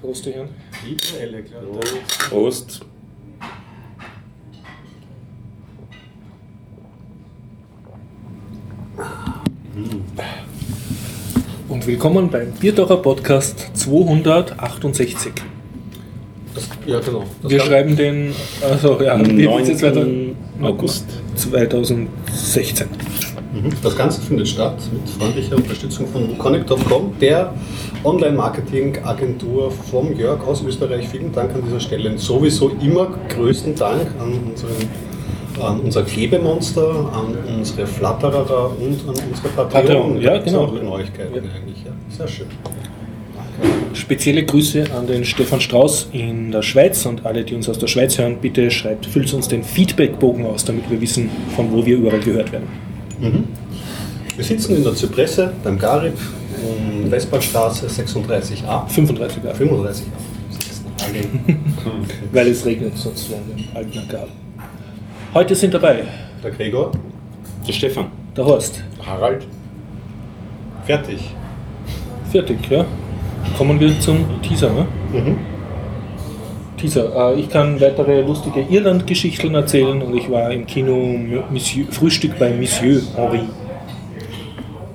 Prost, Herren. Liebe Prost. Und willkommen beim Biertaucher Podcast 268. Das, ja, genau. Das Wir schreiben den, also ja, Am die- 9. diese zweite- August. 2016. Mhm. Das Ganze findet statt mit freundlicher Unterstützung von Connect.com, der Online-Marketing-Agentur vom Jörg aus Österreich. Vielen Dank an dieser Stelle. Und sowieso immer größten Dank an, unseren, an unser Klebemonster, an unsere Flatterer und an unsere Patreon. Ja, genau. Auch Neuigkeiten Ja. eigentlich. Ja. Sehr schön. Spezielle Grüße an den Stefan Strauß in der Schweiz und alle, die uns aus der Schweiz hören, bitte schreibt, füllt uns den Feedbackbogen aus, damit wir wissen, von wo wir überall gehört werden. Wir sitzen in der Zypresse beim Garib um Westbahnstraße 36a. 35 Jahre, 35a. weil es regnet, wir im Altner Garten. Heute sind dabei Der Gregor. Der Stefan. der Horst. Harald. Fertig. Fertig, ja. Kommen wir zum Teaser, ne? Teaser. Äh, ich kann weitere lustige Irland-Geschichten erzählen und ich war im Kino Monsieur, Frühstück bei Monsieur Henri.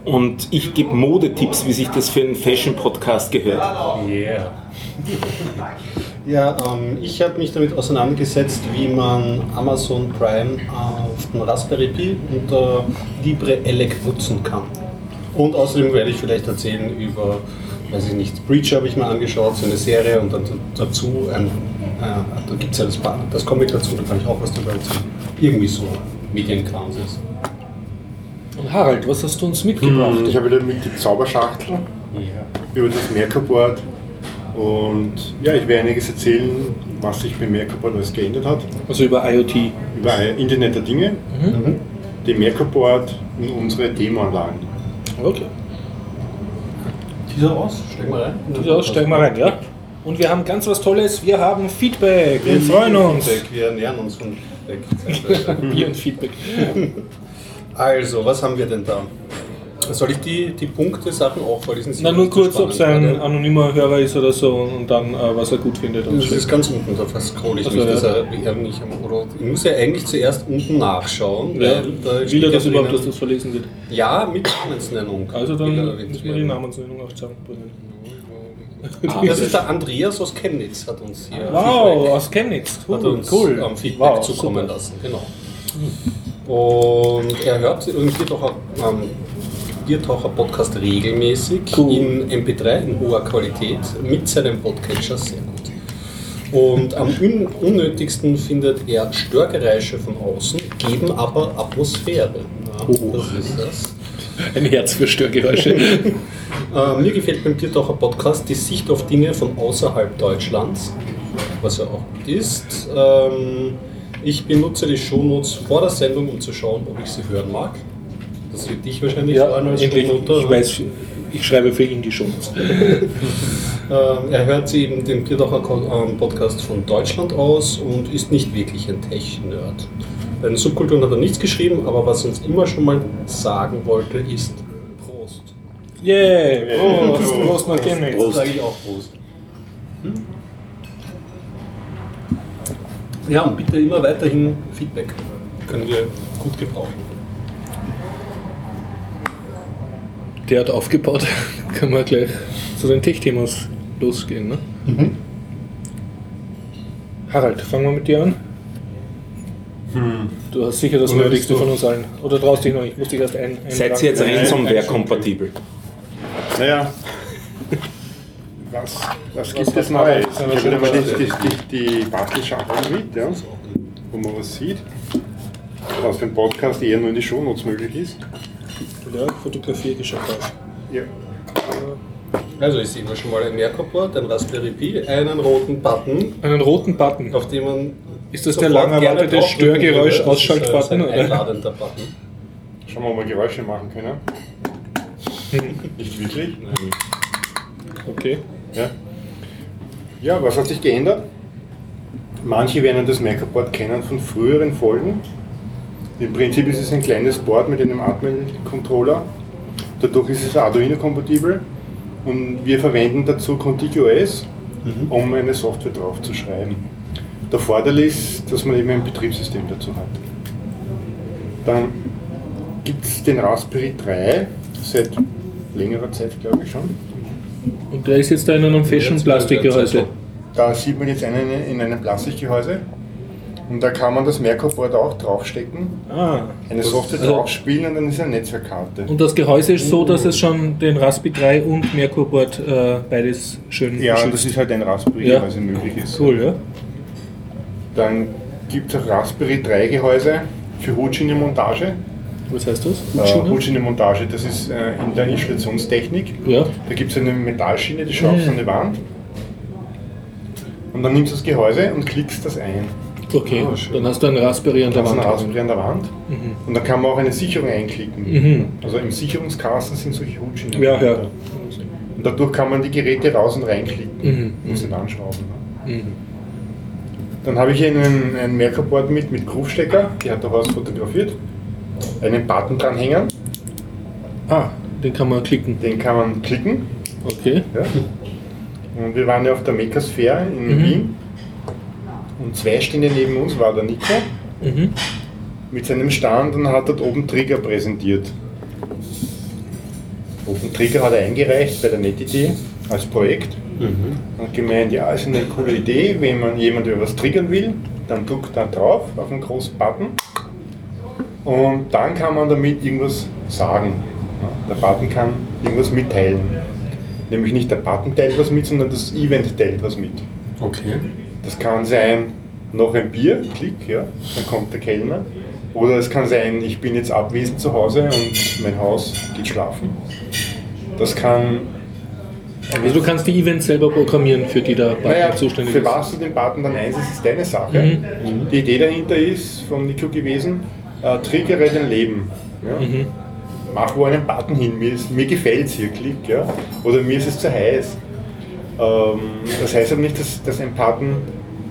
Und ich gebe Modetipps, wie sich das für einen Fashion-Podcast gehört. Yeah. Ja, ähm, ich habe mich damit auseinandergesetzt, wie man Amazon Prime auf den Raspberry Pi unter Libre Elec nutzen kann. Und außerdem werde ich vielleicht erzählen über, weiß ich nicht, Breacher habe ich mir angeschaut, so eine Serie und dann dazu ein, äh, da gibt es ja das, das Comic dazu, da kann ich auch was drüber erzählen. Irgendwie so Medienkrams ist. Und Harald, was hast du uns mitgebracht? Ich habe wieder mit die Zauberschachtel über das Merkerboard und ja, ich werde einiges erzählen, was sich beim Merkerboard alles geändert hat. Also über IoT. Über Internet der Dinge, dem Merkerboard und unsere Demoanlagen. Okay. Dieser aus? Steig mal rein. Ja, steigen wir rein, ja? Und wir haben ganz was Tolles, wir haben Feedback. Wir freuen uns. Feedback. Wir nähern uns von Feedback. Bier und Feedback. Also, was haben wir denn da? Soll ich die, die Punkte, Sachen auch vorlesen? Na, nur kurz, ob es ein anonymer Hörer ist oder so und dann, äh, was er gut findet. Das ist ganz unten, da scroll ich Also, nicht. ja. Dass er irgendwie, oder ich muss ja eigentlich zuerst unten nachschauen. ja. weil da Will er das überhaupt, dass das verlesen wird? Ja, mit Namensnennung. Also er dann müssen wir die. Namensnennung auch zusammenbringen. Ah, das ist der Andreas aus Chemnitz, hat uns hier Wow, aus Chemnitz. hat Cool. uns cool. ähm, Feedback Wow, zukommen super. lassen. Genau. Und er hört irgendwie doch auch ähm, Biertaucher-Podcast regelmäßig Cool. in MP3 in hoher Qualität mit seinem Podcatcher sehr gut. Und am un unnötigsten findet er Störgeräusche von außen, geben aber Atmosphäre. Ja, Oh. Das ist das. Ein Herz für Störgeräusche. Äh, mir gefällt beim Biertaucher Podcast die Sicht auf Dinge von außerhalb Deutschlands, was ja auch gut ist. Ähm, ich benutze die Shownotes vor der Sendung, um zu schauen, ob ich sie hören mag. Das wird dich wahrscheinlich ja, freuen als endlich. Ich weiß, ich schreibe für ihn die Shownotes. Ähm, er hört sie eben den Biertaucher Ko- ähm, Podcast von Deutschland aus und ist nicht wirklich ein Tech-Nerd. Bei den Subkulturen hat er nichts geschrieben, aber was er uns immer schon mal sagen wollte, ist. Yeah! Prost, Prost nach Chemnitz. Prost. Sage ich auch Prost. Hm? Ja, und bitte immer weiterhin Feedback. Können wir gut gebrauchen. Der hat aufgebaut. Können wir gleich zu den Tech-Themas losgehen, ne? Harald, fangen wir mit dir an. Du hast sicher das Nötigste von uns allen. Oder traust dich noch nicht? Muss dich erst ein. Seid ihr jetzt ein, Ransomware-kompatibel? Naja, was, was gibt es Neues? Ich habe mal die, die, die, die Bastelschachtel mit, ja, wo man was sieht. Was für ein Podcast eher nur in die Shownotes möglich ist. Ja, fotografiere geschafft aus. Ja. Also ich sehe schon mal ein Merkabort, ein Raspberry Pi, einen roten Button, Einen roten Button. auf dem man Ist das der lang erwartete. Störgeräusch-Ausschaltbutton, oder? ein einladender Button. Schauen wir mal, ob wir Geräusche machen können. Nicht wirklich. Okay. Ja. ja, was hat sich geändert? Manche werden das Merkerboard kennen von früheren Folgen. Im Prinzip ist es ein kleines Board mit einem Atmel-Controller. Dadurch ist es Arduino-kompatibel und wir verwenden dazu ContiGOS um eine Software drauf zu schreiben. Der Vorteil ist, dass man eben ein Betriebssystem dazu hat. Dann gibt es den Raspberry 3 seit längerer Zeit, glaube ich schon. Und der ist jetzt da in einem Fashion-Plastikgehäuse. Da sieht man jetzt einen in einem Plastikgehäuse. Und da kann man das Merkur-Board auch draufstecken, Ah. eine Software also- draufspielen und dann ist eine Netzwerkkarte. Und das Gehäuse ist so, dass es schon den Raspberry 3 und Merkur-Board äh, beides schön Ja, beschützt. das ist halt ein Raspberry-Gehäuse möglich ist. cool, ja? Dann gibt es auch Raspberry 3 Gehäuse für Hutschiene-Montage. Was heißt das? Äh, Hutschiene? Hutschiene-Montage, das ist äh, in der Installationstechnik. Ja. Da gibt es eine Metallschiene, die schraubst du an die Wand. Und dann nimmst du das Gehäuse und klickst das ein. Okay, Ah, dann hast du einen Raspberry an der Wand. ein Raspberry an der Wand. Und da kann man auch eine Sicherung einklicken. Mhm. Also im Sicherungskasten sind solche Hutschienen. Ja, ja. Und dadurch kann man die Geräte raus und reinklicken. Mhm. Muss nicht anschrauben. Ne? Mhm. Dann habe ich hier einen, ein Merkerboard mit, mit Groovstecker, die hat der Horst fotografiert. Einen Button dranhängen, Ah, den kann man klicken. den kann man klicken. Okay. Ja. Und wir waren ja auf der Makersfair in Mhm. Wien. Und zwei Stände neben uns war der Nico Mhm. mit seinem Stand und hat dort oben Trigger präsentiert. Open Trigger hat er eingereicht bei der NetID als Projekt. Und gemeint, ja, ist eine coole Idee, wenn man jemand über was triggern will, dann drückt er drauf auf einen großen Button und dann kann man damit irgendwas sagen. Der Button kann irgendwas mitteilen. Nämlich nicht der Button teilt was mit, sondern das Event teilt was mit. Okay. Das kann sein, noch ein Bier, Klick, ja, dann kommt der Kellner. Oder es kann sein, ich bin jetzt abwesend zu Hause und mein Haus geht schlafen. Das kann Also du kannst die Events selber programmieren, für die der Partner naja, zuständig für ist. was du den Button dann einsetzt, ist deine Sache. Mhm. Die Idee dahinter ist von Nico gewesen, äh, triggere dein Leben. Ja? Mhm. Mach wo einen Button hin, mir, ist- mir gefällt es hier, klick. Ja? Oder mir ist es zu heiß. Ähm, das heißt aber nicht, dass, dass ein, Button,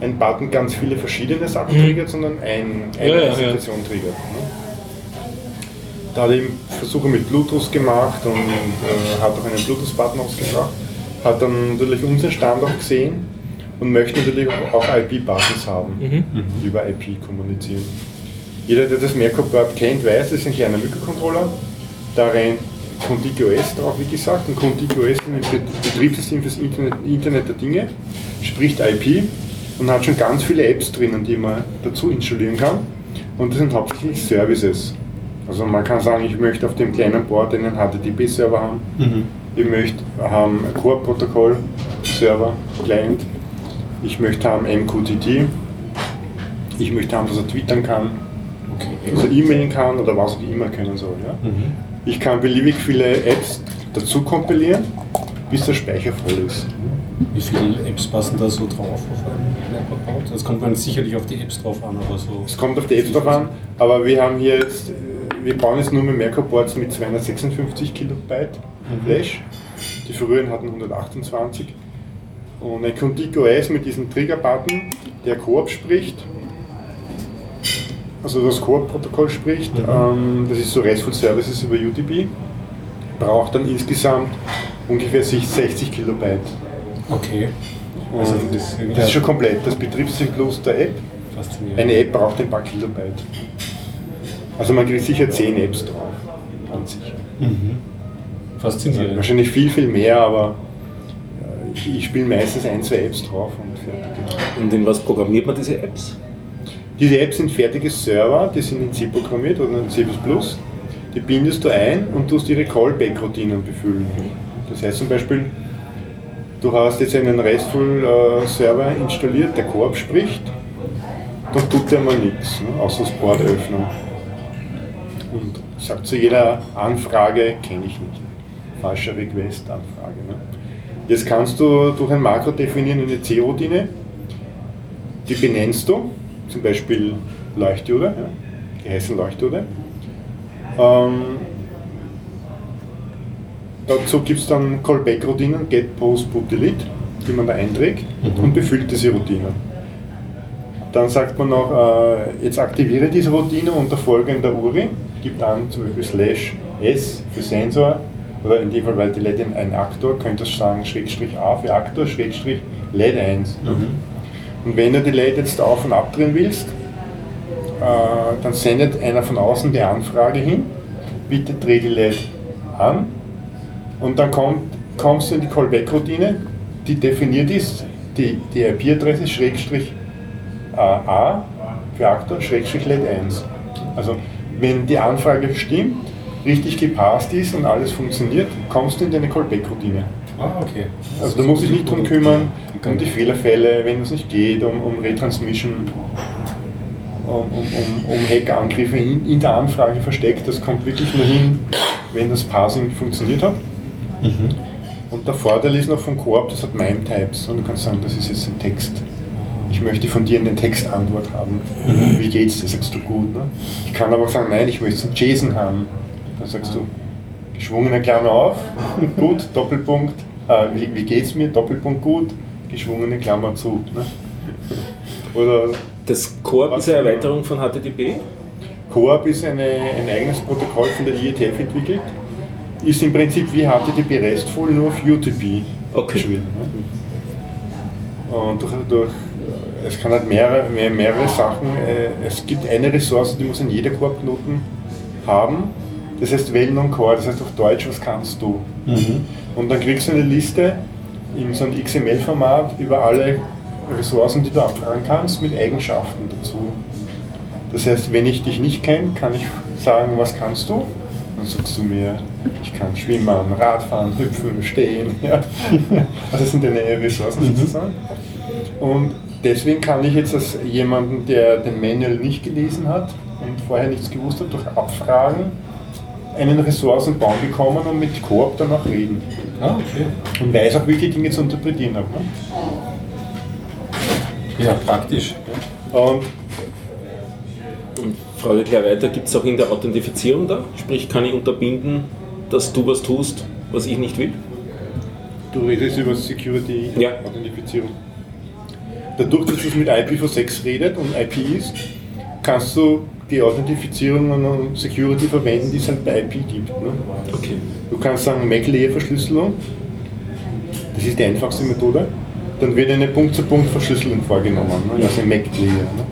ein Button ganz viele verschiedene Sachen Mhm. triggert, sondern ein, eine Ja, ja, ja. Situation triggert. Ne? Da hat er eben Versuche mit Bluetooth gemacht und äh, hat auch einen Bluetooth-Button ausgebracht. Hat dann natürlich unseren Stand auch gesehen und möchte natürlich auch IP-Buttons haben, Mhm. über IP kommunizieren. Jeder, der das Merkur-Board kennt, weiß, das ist ein kleiner Mikrocontroller. Da rennt ContiGOS drauf, wie gesagt. Und ContiGOS ist ein Bet- Betriebssystem fürs Internet, Internet der Dinge, spricht IP und hat schon ganz viele Apps drinnen, die man dazu installieren kann. Und das sind hauptsächlich Services. Also man kann sagen, ich möchte auf dem kleinen Board einen HTTP-Server haben. Ich möchte haben Core-Protokoll-Server, Client. Ich möchte haben MQTT. Ich möchte haben, dass er twittern kann, er e-mailen kann oder was auch immer können soll. Ja? Ich kann beliebig viele Apps dazu kompilieren, bis der Speicher voll ist. Wie viele Apps passen da so drauf auf einem Merkur-Board? Das kommt man sicherlich auf die Apps drauf an, aber so. Es kommt auf die Apps drauf an, aber wir haben hier jetzt, äh, wir bauen jetzt nur mit Merkur-Boards mit 256 Kilobyte Flash. Die früheren hatten 128. Und ein Contigo OS mit diesem Trigger-Button, der Coop spricht, also das Coop-Protokoll spricht, ähm, das ist so RESTful Services über UDP, braucht dann insgesamt ungefähr 60 Kilobyte. Okay. Also das ist das ist schon komplett, das Betriebssystem plus der App. faszinierend. Eine App braucht ein paar Kilobyte. Also man kriegt sicher 10 Apps drauf. An sich. Faszinierend. Wahrscheinlich viel, viel mehr, aber äh, ich, ich spiele meistens ein, zwei Apps drauf und fertig. Und in was programmiert man diese Apps? Diese Apps sind fertige Server, die sind in C programmiert oder in C++. Die bindest du ein und tust ihre Callback-Routinen befüllen. Das heißt zum Beispiel, du hast jetzt einen RESTful-Server installiert, der Coop spricht, dann tut der mal nichts, ne, außer das Board öffnen. Und sagt zu jeder Anfrage, kenne ich nicht. Falscher Request-Anfrage. Ne? Jetzt kannst du durch ein Makro definieren eine C-Routine, die benennst du, zum Beispiel Leuchtdiode, ja, die heißen Leuchtdiode. Ähm, dazu gibt es dann Callback-Routinen, Get, Post, Put, Delete, die man da einträgt und befüllt diese Routine. Dann sagt man noch, äh, jetzt aktiviere diese Routine unter folgender URI, gibt an zum Beispiel slash S für Sensor oder in dem Fall, weil die LED ein Aktor, könntest du sagen Schrägstrich A für Aktor, Schrägstrich LED 1. Und wenn du die LED jetzt auf und abdrehen willst, äh, dann sendet einer von außen die Anfrage hin, bitte dreh die LED an und dann kommt, kommst du in die Callback-Routine, die definiert ist, die, die IP-Adresse Schrägstrich äh, A für Aktor, Schrägstrich LED 1. Also wenn die Anfrage stimmt, richtig gepasst ist und alles funktioniert, kommst du in deine Callback-Routine. Ah, okay. Also du musst dich nicht drum kümmern, um die Fehlerfälle, wenn es nicht geht, um, um Retransmission, um, um, um, um Hackangriffe in, in der Anfrage versteckt. Das kommt wirklich nur hin, wenn das Parsing funktioniert hat. Und der Vorteil ist noch vom Coop, das hat MIME-Types und du kannst sagen, das ist jetzt ein Text. Ich möchte von dir eine Textantwort haben. Wie geht's dir? Sagst du gut. Ne? Ich kann aber auch sagen, nein, ich möchte einen JSON haben. Dann sagst du, geschwungene Klammer auf, gut, Doppelpunkt, äh, wie, wie geht's mir? Doppelpunkt gut, geschwungene Klammer zu. Ne? Oder Das Coop ist eine Erweiterung von HTTP. Coop ist eine, ein eigenes Protokoll von der IETF entwickelt. Ist im Prinzip wie HTTP RESTful, nur auf UTP Okay. geschrieben. Ne? Und durch, durch, es kann halt mehrere, mehr, mehrere Sachen, äh, es gibt eine Ressource, die muss in jeder Coop-Knoten haben. Das heißt Well non Core, das heißt auf Deutsch, was kannst du? Und dann kriegst du eine Liste in so einem XML-Format über alle Ressourcen, die du abfragen kannst, mit Eigenschaften dazu. Das heißt, wenn ich dich nicht kenne, kann ich sagen, was kannst du? Dann sagst du mir, ich kann schwimmen, Radfahren, hüpfen, stehen. Ja. Also das sind deine Ressourcen sozusagen. Und deswegen kann ich jetzt als jemanden, der den Manual nicht gelesen hat und vorher nichts gewusst hat, durch Abfragen einen Ressourcenbaum bekommen und mit Coop dann auch reden. Ah, okay. Und weiß auch, welche Dinge zu interpretieren habe. Ne? Ja, praktisch. Und Und Frage gleich weiter, gibt es auch in der Authentifizierung da? Sprich, kann ich unterbinden, dass du was tust, was ich nicht will? du redest über Security Ja. Authentifizierung. Dadurch, dass es mit IPv6 redet und IP ist, kannst du die Authentifizierung und Security verwenden, die es halt bei IP gibt. Ne? Okay. Du kannst sagen MAC-Layer-Verschlüsselung, das ist die einfachste Methode. Dann wird eine Punkt-zu-Punkt-Verschlüsselung vorgenommen, ne? also MAC-Layer. Ne?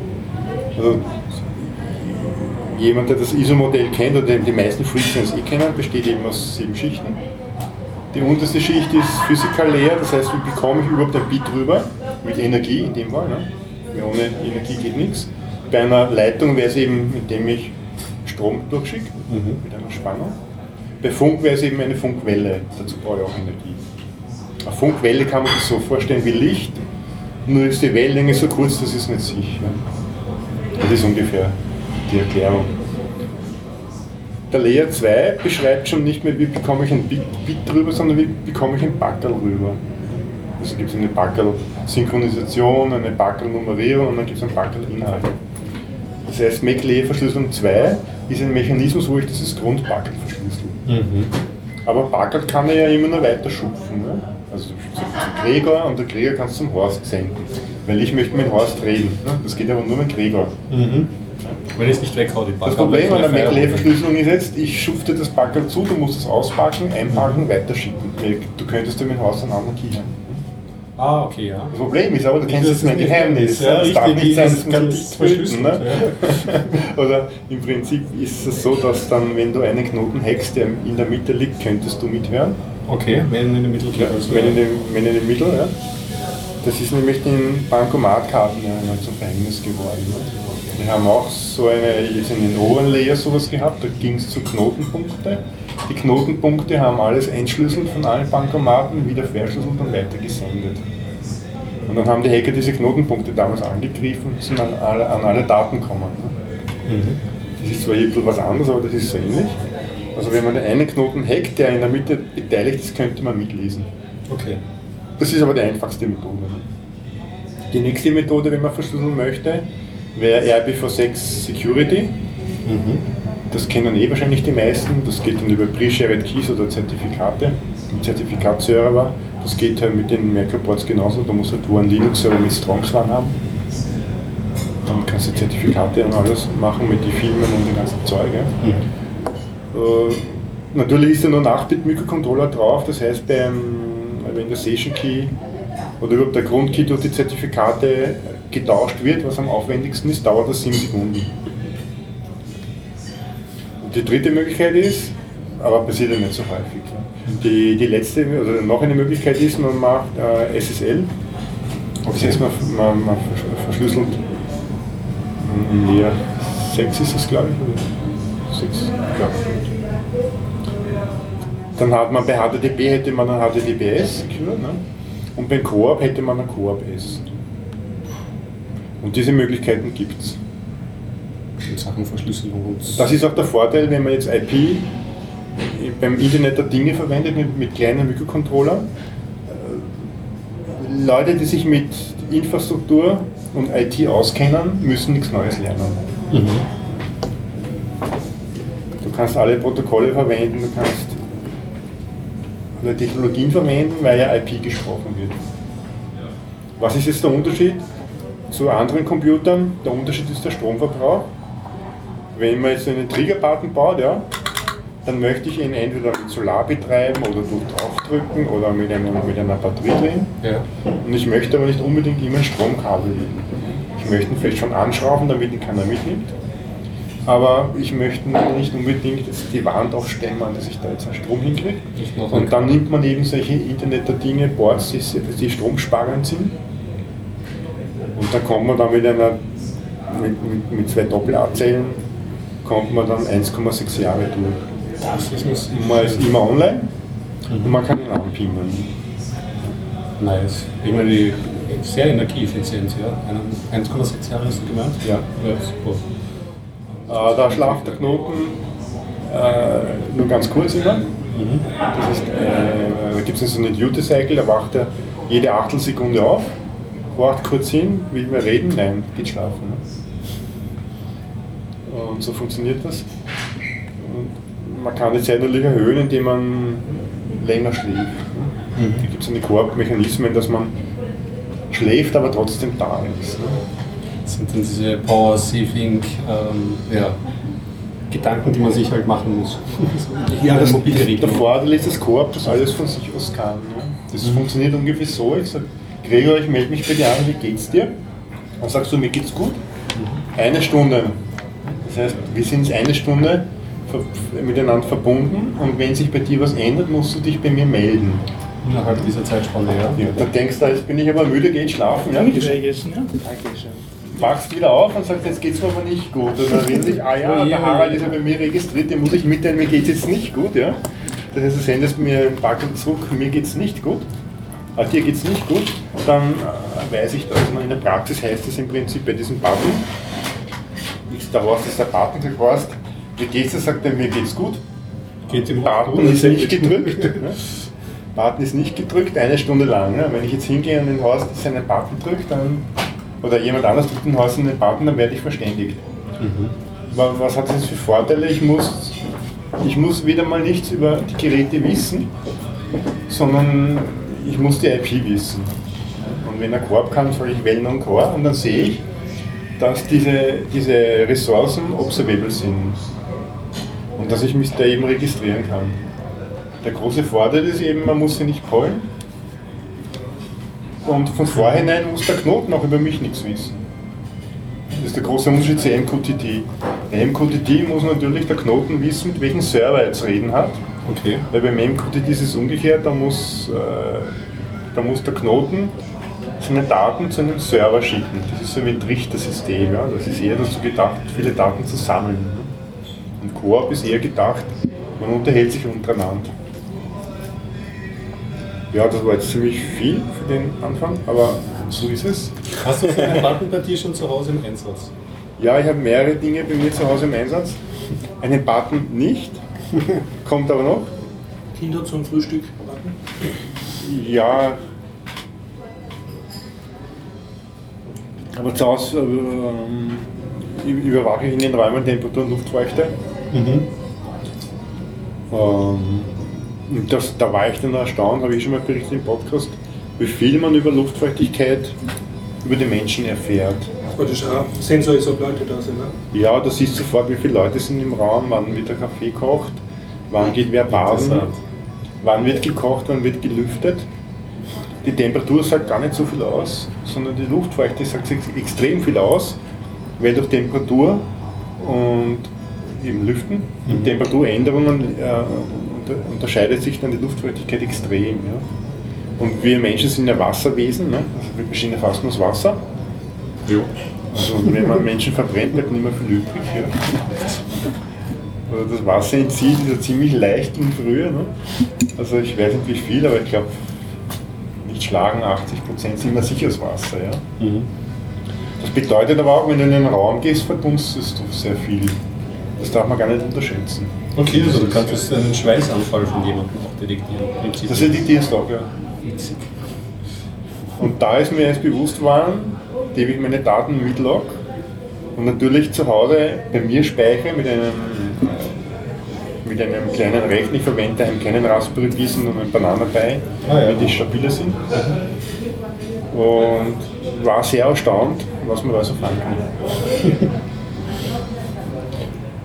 Also, jemand, der das ISO-Modell kennt oder die meisten FreeSense eh kennen, besteht eben aus sieben Schichten. Die unterste Schicht ist Physical Layer, das heißt, wie bekomme ich überhaupt ein Bit rüber? Mit Energie in dem Fall. Ne? Ohne Energie geht nichts. Bei einer Leitung wäre es eben, indem ich Strom durchschicke, mit einer Spannung. Bei Funk wäre es eben eine Funkwelle, dazu brauche ich auch Energie. Eine Funkwelle kann man sich so vorstellen wie Licht, nur ist die Wellenlänge so kurz, dass es nicht sicher. Das ist ungefähr die Erklärung. Der Layer 2 beschreibt schon nicht mehr, wie bekomme ich ein Bit, Bit drüber, sondern wie bekomme ich ein Backerl rüber. Also gibt es eine Backerl-Synchronisation, eine Backerl-Nummerierung und dann gibt es einen Backerl-Inhalt. Das heißt, Mac Layer Verschlüsselung 2 ist ein Mechanismus, wo ich dieses Grundbackerl verschlüssel. Aber Backerl kann er ja immer noch weiter schupfen. Ne? Also zum Gregor und der Gregor kannst du zum Horst senden. Weil ich möchte mit Horst reden. Ne? Das geht aber nur mit Gregor. Wenn ich es nicht weghaue, die Das Backe. Problem an der Mac Layer Verschlüsselung ist jetzt, ich schufte das Backerl zu, du musst es auspacken, einpacken, weiterschicken. Du könntest dir mit Horst einen anderen Key haben. Ah, okay, ja. Das Problem ist aber, du kennst jetzt mein Geheimnis. Ja, das darf nicht sein, das kann ich nicht töten. verschlüsselt Ne? ja. Oder im Prinzip ist es so, dass dann, wenn du einen Knoten hackst, der in der Mitte liegt, könntest du mithören. Okay, wenn in der Mitte Ja, wenn in dem, wenn in dem Mittel, ja. Das ist nämlich den Bankomatkarten ja einmal zum Verhängnis geworden. Ne? Wir haben auch so eine, jetzt in den oberen Layer sowas gehabt, da ging es zu Knotenpunkte. Die Knotenpunkte haben alles entschlüsselt von allen Bankomaten, wieder verschlüsselt und weiter gesendet. Und dann haben die Hacker diese Knotenpunkte damals angegriffen und sind an alle, an alle Daten gekommen. Ne? Das ist zwar hier ein bisschen was anderes, aber das ist so ähnlich. Also wenn man den einen Knoten hackt, der in der Mitte beteiligt ist, könnte man mitlesen. Okay. Das ist aber die einfachste Methode. ne? Die nächste Methode, wenn man verschlüsseln möchte, wäre RIPv6 Security. Das kennen eh wahrscheinlich die meisten. Das geht dann über Pre-Shared Keys oder Zertifikate, ein Zertifikatsserver. Das geht halt mit den Merkle-Boards genauso. Da muss halt wo ein Linux-Server mit Strongs-Run haben. Dann kannst du Zertifikate und alles machen mit den Filmen und dem ganzen Zeug. Ja. Äh, Natürlich ist da nur 8-Bit-Mikrocontroller drauf, das heißt, beim, wenn der Session Key oder überhaupt der Grundkey durch die Zertifikate getauscht wird, was am aufwendigsten ist, dauert das 7 Sekunden. Die dritte Möglichkeit ist, aber passiert ja nicht so häufig. Die, die letzte, oder noch eine Möglichkeit ist, man macht äh, SSL. Das heißt, man, man, man verschlüsselt ja, 6 ist es, glaube ich. 6, ja. Dann hat man bei HTTP hätte man ein HTTPS ne? und beim Coop hätte man ein Coop S. Und diese Möglichkeiten gibt es. In Sachen Verschlüsselung und. Das ist auch der Vorteil, wenn man jetzt IP beim Internet der Dinge verwendet mit, mit kleinen Mikrocontrollern. Äh, Leute, die sich mit Infrastruktur und IT auskennen, müssen nichts Neues lernen. Mhm. Du kannst alle Protokolle verwenden, du kannst alle Technologien verwenden, weil ja IP gesprochen wird. Was ist jetzt der Unterschied zu anderen Computern? Der Unterschied ist der Stromverbrauch. Wenn man jetzt einen Triggerbutton baut, ja, dann möchte ich ihn entweder mit Solar betreiben oder durch draufdrücken oder mit, einem, mit einer Batterie drin. Ja. Und ich möchte aber nicht unbedingt immer ein Stromkabel legen. Ich möchte ihn vielleicht schon anschrauben, damit ihn keiner mitnimmt. Aber ich möchte nicht unbedingt die Wand aufstemmen, dass ich da jetzt einen Strom hinkriege. Und dann nimmt man eben solche Internet der Dinge, Boards, die, die stromsparend sind. Und da kommt man dann mit einer mit, mit, mit zwei Doppel-A-Zellen kommt man dann 1,6 Jahre durch. Das ist man ist immer online mhm. und man kann ihn anpingen. Nice. Immer die sehr Energieeffizienz, ja. 1,6 Jahre hast du gemeint? Ja. ja super. Äh, da schlaft der Knoten äh, nur ganz kurz immer. Mhm. Das ist, äh, da gibt es so einen Duty-Cycle, da wacht er jede Achtelsekunde auf, wacht kurz hin, will mehr reden, nein, geht schlafen. Und so funktioniert das man kann die Zeit natürlich erhöhen, indem man länger schläft. Mhm. Da gibt es eine Koop-Mechanismen, dass man schläft, aber trotzdem da ist. Ne? Das sind dann diese Power-Saving ähm, ja, Gedanken, die man sich halt machen muss. ja, das, das, der Vorteil ist das Koop, das alles von sich aus kann. Ne? Das mhm. funktioniert ungefähr so, ich sage, Gregor, ich melde mich bei dir an, wie geht's dir? Dann sagst du, mir geht's gut. Mhm. Eine Stunde. Das heißt, wir sind eine Stunde miteinander verbunden und wenn sich bei dir was ändert, musst du dich bei mir melden. Innerhalb dieser Zeitspanne, ja. ja da denkst du, jetzt bin ich aber müde, geh schlafen. Ja, ich vergessen, ja. Wachst wieder auf und sagst, jetzt geht es mir aber nicht gut. Und dann reden sich, ah ja, der Harald ist ja bei mir registriert, dem muss ich mitteilen, mir geht es jetzt nicht gut. Ja? Das heißt, du sendest mir ein Paket zurück, mir geht es nicht gut. Aber dir geht es nicht gut, dann äh, weiß ich das. Und in der Praxis heißt es im Prinzip bei diesem Button, du der Button, du hast, wie geht's dir? Sagt er, mir geht's gut. Geht ihm Button ist nicht gedrückt. Button ist nicht gedrückt, eine Stunde lang. Wenn ich jetzt hingehe und in den Haus seinen Button drücke, dann, oder jemand anders drückt den Haus einen Button, dann werde ich verständigt. Mhm. Was hat das für Vorteile? Ich muss, ich muss wieder mal nichts über die Geräte wissen, sondern ich muss die IP wissen. Und wenn er Korb kann, soll ich wählen und Core und dann sehe ich, dass diese, diese Ressourcen observable sind und dass ich mich da eben registrieren kann. Der große Vorteil ist eben, man muss sie nicht callen und von vorhinein muss der Knoten auch über mich nichts wissen. Das ist der große Unterschied zu MQTT. Bei MQTT muss natürlich der Knoten wissen, mit welchem Server er jetzt reden hat. Okay. Weil beim MQTT ist es umgekehrt, da muss, äh, da muss der Knoten seine Daten zu einem Server schicken. Das ist so wie ein Trichtersystem. Ja? Das ist eher dazu gedacht, viele Daten zu sammeln. Und Koop ist eher gedacht, man unterhält sich untereinander. Ja, das war jetzt ziemlich viel für den Anfang, aber so ist es. Hast du so einen Button bei dir schon zu Hause im Einsatz? Ja, ich habe mehrere Dinge bei mir zu Hause im Einsatz. Einen Button nicht, kommt aber noch. Kinder zum Frühstück Button? Ja. Aber zu Hause ähm, überwache ich in den Räumen Temperatur und Luftfeuchte. Mhm. Ähm, das, da war ich dann erstaunt, habe ich schon mal berichtet im Podcast, wie viel man über Luftfeuchtigkeit über die Menschen erfährt. Ist auch Sensor ist, ob Leute da sind, ne? Ja, du siehst sofort, wie viele Leute sind im Raum, wann wird der Kaffee kocht, wann geht wer baden, wann wird gekocht, wann wird gelüftet. Die Temperatur sagt gar nicht so viel aus, sondern die Luftfeuchte sagt ex- extrem viel aus, weil durch Temperatur und eben Lüften, und Temperaturänderungen äh, unter- unterscheidet sich dann die Luftfeuchtigkeit extrem. Ja. Und wir Menschen sind ja Wasserwesen, ne? also wir bestehen ja fast nur aus Wasser. Also wenn man Menschen verbrennt, bleibt nicht mehr viel übrig. Ja. Also das Wasser entzieht ist ja ziemlich leicht in Frühe. Ne? Also ich weiß nicht wie viel, aber ich glaube, nicht schlagen 80 Prozent sind wir sicher das Wasser. Ja? Das bedeutet aber auch, wenn du in einen Raum gehst, verdunstest du sehr viel. Das darf man gar nicht unterschätzen. Okay, also du kannst einen Schweißanfall von jemandem auch detektieren. Das editierst du auch, ja. witzig. Und da ist mir erst bewusst geworden, indem ich meine Daten mitlog und natürlich zu Hause bei mir speichere mit einem, äh, mit einem kleinen Rechner. Ich verwende daheim keinen Raspberry Pi, sondern einen Banana Pi, Ah, ja. damit die stabiler sind. Und war sehr erstaunt, was man da so fangen kann.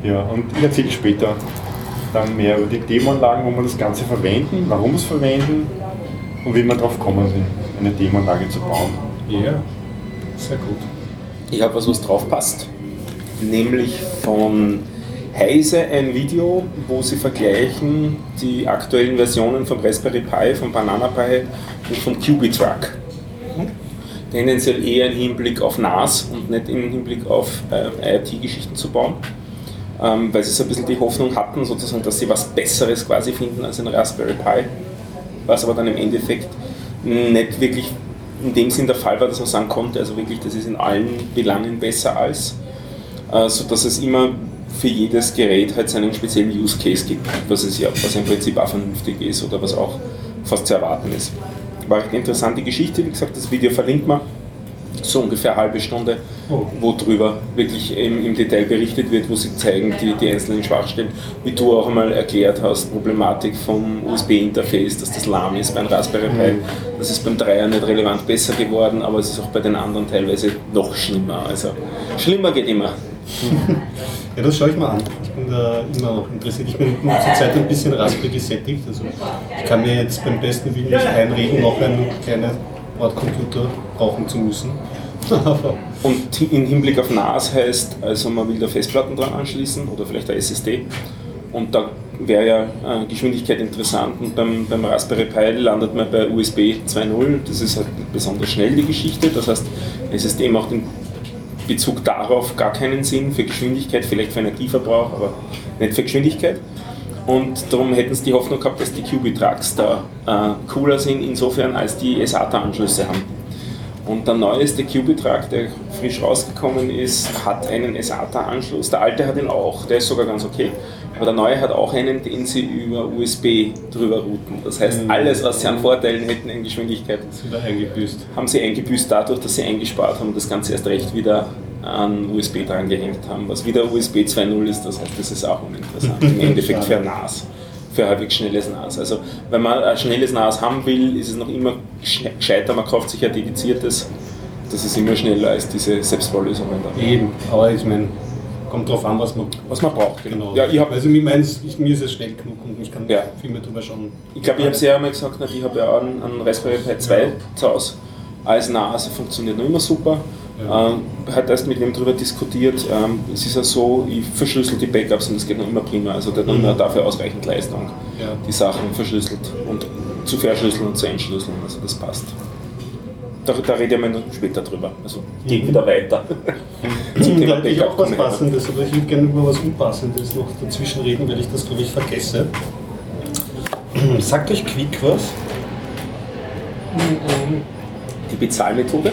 Ja, und ich erzähle später dann mehr über die Demoanlagen, wo wir das Ganze verwenden, warum wir es verwenden und wie wir darauf kommen sind, eine Demoanlage zu bauen. Ja, sehr gut. Ich habe was, was drauf passt. Nämlich von Heise ein Video, wo sie vergleichen die aktuellen Versionen vom Raspberry Pi, vom Banana Pi und vom QB-Truck. Tendenziell eher im Hinblick auf NAS und nicht im Hinblick auf äh, IoT-Geschichten zu bauen. Ähm, weil sie so ein bisschen die Hoffnung hatten, sozusagen, dass sie was Besseres quasi finden als ein Raspberry Pi. Was aber dann im Endeffekt nicht wirklich in dem Sinn der Fall war, dass man sagen konnte, also wirklich, das ist in allen Belangen besser als, äh, sodass es immer für jedes Gerät halt seinen speziellen Use Case gibt, was es ja, was im Prinzip auch vernünftig ist oder was auch fast zu erwarten ist. War eine interessante Geschichte, wie gesagt, das Video verlinkt man, so ungefähr eine halbe Stunde, Oh. wo drüber wirklich im, im Detail berichtet wird, wo sie zeigen die, die einzelnen Schwachstellen, wie du auch einmal erklärt hast, Problematik vom USB-Interface, dass das lahm ist beim Raspberry Pi, das ist beim Dreier nicht relevant besser geworden, aber es ist auch bei den anderen teilweise noch schlimmer. Also schlimmer geht immer. Ja, das schaue ich mal an. Ich bin da immer noch interessiert. Ich bin zurzeit ein bisschen Raspberry gesättigt. Also ich kann mir jetzt beim besten Willen nicht einreden, noch einen kleinen Bordcomputer brauchen zu müssen. Und im Hinblick auf NAS heißt, also man will da Festplatten dran anschließen oder vielleicht eine SSD. Und da wäre ja äh, Geschwindigkeit interessant. Und beim, beim Raspberry Pi landet man bei USB 2.0. Das ist halt besonders schnell die Geschichte. Das heißt, SSD macht in Bezug darauf gar keinen Sinn für Geschwindigkeit, vielleicht für Energieverbrauch, aber nicht für Geschwindigkeit. Und darum hätten sie die Hoffnung gehabt, dass die QB-Trucks da äh, cooler sind, insofern als die SATA-Anschlüsse haben. Und der neueste QB-Truck, der frisch rausgekommen ist, hat einen SATA-Anschluss. Der alte hat ihn auch, der ist sogar ganz okay. Aber der neue hat auch einen, den sie über USB drüber routen. Das heißt, alles, was sie an Vorteilen hätten in Geschwindigkeit, haben sie eingebüßt dadurch, dass sie eingespart haben und das Ganze erst recht wieder an USB dran gehängt haben, was wieder USB 2.0 ist, das heißt, das ist auch uninteressant. Im Endeffekt für NAS, für halbwegs schnelles NAS. Also, wenn man ein schnelles NAS haben will, ist es noch immer sch- gescheiter, man kauft sich ein dediziertes, das ist immer schneller als diese Selbstbaulösungen da. Eben, aber ich meine, kommt drauf an, was man. Was man braucht, Genau. Ja, ich habe also, ich meine, ich, mir ist es schnell genug und ich kann Ja. viel mehr drüber schauen. Ich glaube, ich habe es ja einmal gesagt, na, ich habe ja auch einen, einen Raspberry Pi 2 zu Hause. Als NAS funktioniert noch immer super. Ja. Ähm, hat erst mit wem darüber diskutiert. Ähm, es ist ja so, ich verschlüssel die Backups und es geht noch immer prima. Also der hat noch immer dafür ausreichend Leistung, Ja. die Sachen verschlüsselt und zu verschlüsseln und zu entschlüsseln. Also das passt. Da, da rede ich mal noch später drüber. Also geht wieder weiter. Zum hätte ich auch was wir. Passendes, aber ich würde gerne über was Unpassendes noch dazwischen reden, weil ich das, glaube ich, vergesse. Sagt euch Quick was? Die Bezahlmethode?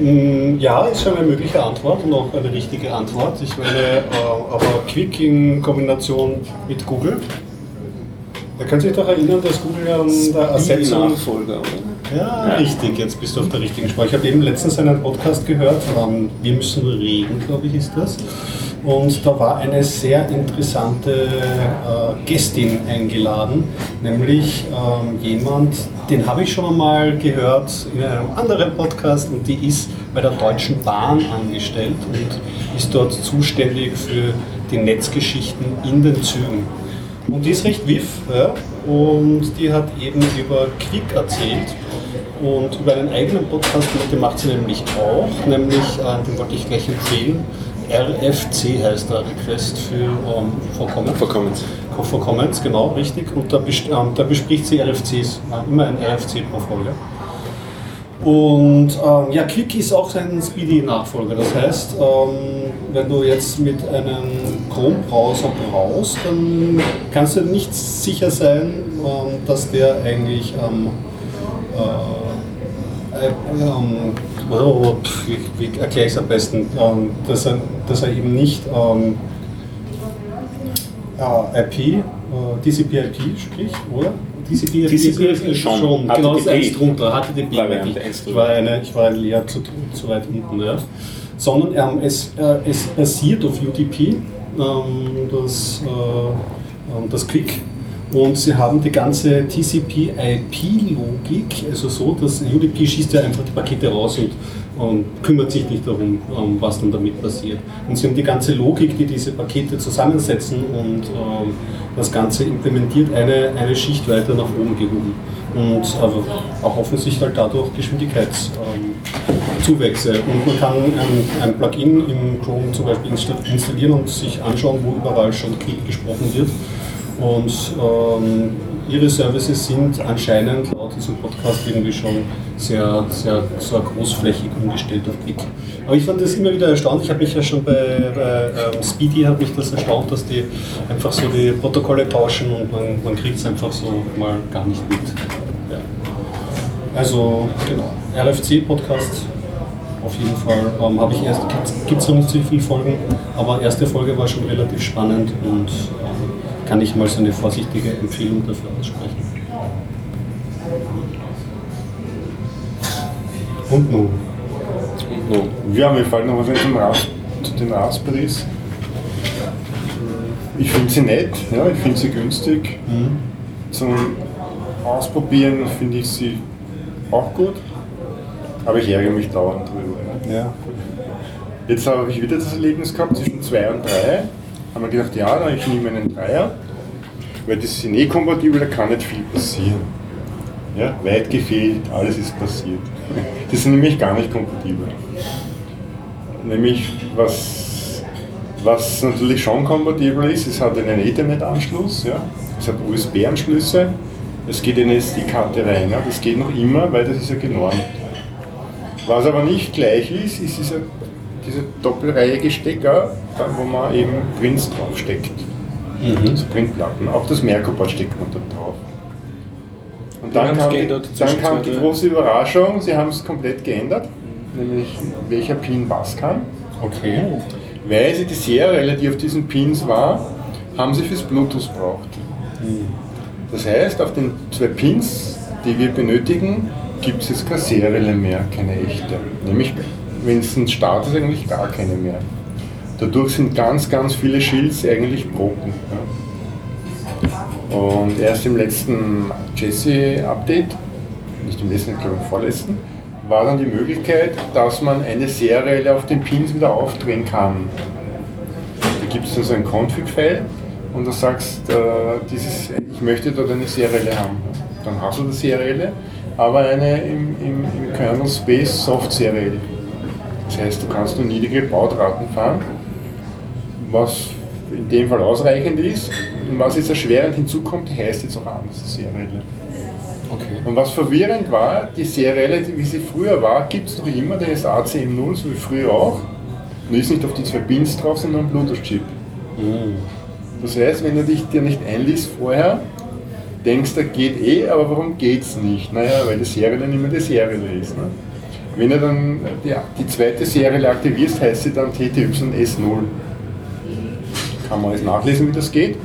Mm, Ja, ist schon eine mögliche Antwort und auch eine richtige Antwort. Ich meine, äh, aber Quick in Kombination mit Google. Da könnt ihr euch doch erinnern, dass Google an der Ersetzung Nachfolger, oder? Ja, Ja. richtig, jetzt bist du auf der richtigen Spur. Ich habe eben letztens einen Podcast gehört, ähm, Wir müssen reden, glaube ich, ist das. Und da war eine sehr interessante äh, Gästin eingeladen, nämlich ähm, jemand, den habe ich schon einmal gehört in einem anderen Podcast und die ist bei der Deutschen Bahn angestellt und ist dort zuständig für die Netzgeschichten in den Zügen. Und die ist recht wiff ja? und die hat eben über Quick erzählt und über einen eigenen Podcast, den macht sie nämlich auch, nämlich, äh, den wollte ich gleich empfehlen, RFC heißt der Request für ähm, for Comments. For Comments. For Comments, genau, richtig. Und da, bes ähm, da bespricht sie RFCs, äh, immer ein RFC pro Folge. Und ähm, ja, Quick ist auch ein Speedy-Nachfolger. Das heißt, ähm, wenn du jetzt mit einem Chrome-Browser brauchst, dann kannst du nicht sicher sein, ähm, dass der eigentlich ähm, äh, äh, oh, wie, erkläre ich es am besten, ähm, dass, er, dass er eben nicht ähm, äh, IP, äh, TCP/IP spricht, oder? TCP, TCP schon. schon. Genau, das ist eins drunter, HTTP. Variante ich war, eine, ich war ein Leer zu, zu weit unten. Ja. Sondern ähm, es, äh, es basiert auf UDP, ähm, das, äh, ähm, das Quick und sie haben die ganze TCP-IP-Logik, also so, dass UDP schießt ja einfach die Pakete raus und, und kümmert sich nicht darum, um, was dann damit passiert. Und sie haben die ganze Logik, die diese Pakete zusammensetzen und ähm, das Ganze implementiert, eine, eine Schicht weiter nach oben gehoben. Und also auch offensichtlich halt dadurch Geschwindigkeitszuwächse. Ähm, und man kann ein, ein, Plugin im Chrome zum Beispiel installieren und sich anschauen, wo überall schon Krieg gesprochen wird. Und ähm, ihre Services sind anscheinend laut diesem Podcast irgendwie schon sehr, sehr, sehr großflächig umgestellt auf Quick. Aber ich fand das immer wieder erstaunlich. Ich habe mich ja schon bei, bei ähm, Speedy hat mich das erstaunt, dass die einfach so die Protokolle tauschen und man, man kriegt es einfach so mal gar nicht mit. Ja. Also genau, RFC-Podcast auf jeden Fall. Ähm, habe ich erst, gibt es noch nicht so viele Folgen, aber erste Folge war schon relativ spannend und ähm, kann ich mal so eine vorsichtige Empfehlung dafür aussprechen. Und nun? Und nun? Ja, mir fällt noch was Ras zu den Raspberries. Ich finde sie nett, ja, ich finde sie günstig. Mhm. Zum Ausprobieren finde ich sie auch gut, aber ich ärgere mich dauernd drüber. Ja. Jetzt habe ich wieder das Erlebnis gehabt zwischen 2 und 3 haben wir gedacht, ja, ich nehme einen Dreier, weil das sind eh kompatibel, da kann nicht viel passieren. Ja, weit gefehlt, alles ist passiert. Die sind nämlich gar nicht kompatibel. Nämlich, was, was natürlich schon kompatibel ist, es hat einen Ethernet-Anschluss, ja, es hat USB-Anschlüsse, es geht in eine SD-Karte rein, ja, das geht noch immer, weil das ist ja genormt. Was aber nicht gleich ist, ist dieser diese doppelreihige Stecker, wo man eben Prints draufsteckt. Mhm. So Printplatten. Auch das Merkobot steckt man da drauf. Und dann kam, die, dann kam die große Überraschung, sie haben es komplett geändert, nämlich welcher Pin was kann. Okay. Weil sie die Serie, die auf diesen Pins war, haben sie fürs Bluetooth braucht. Mhm. Das heißt, auf den zwei Pins, die wir benötigen, gibt es jetzt keine Serie mehr, keine echte. Nämlich wenn es ein Start ist, eigentlich gar keine mehr. Dadurch sind ganz, ganz viele Shields eigentlich broken. Ja. Und erst im letzten Jesse-Update, nicht im letzten, ich glaube im vorletzten, war dann die Möglichkeit, dass man eine Serielle auf den Pins wieder aufdrehen kann. Da gibt es dann so ein Config-File und du sagst, äh, dieses, ich möchte dort eine Serielle haben. Dann hast du die Serielle, aber eine im, im, im Kernel Space Soft Serielle. Das heißt, du kannst nur niedrige Bautraten fahren, was in dem Fall ausreichend ist. Und was jetzt erschwerend hinzukommt, heißt jetzt auch anders Serielle. Okay. Und was verwirrend war, die Serielle, wie sie früher war, gibt es noch immer, der ist ACM0, so wie früher auch. Und ist nicht auf die zwei Pins drauf, sondern ein Bluetooth-Chip. Mhm. Das heißt, wenn du dich dir nicht einliest vorher, denkst du, geht eh, aber warum geht es nicht? Naja, weil die Serie dann immer die Serie ist. Ne? Wenn du dann die, die zweite Serie aktivierst, heißt sie dann TTYS0. Kann man alles nachlesen, wie das geht,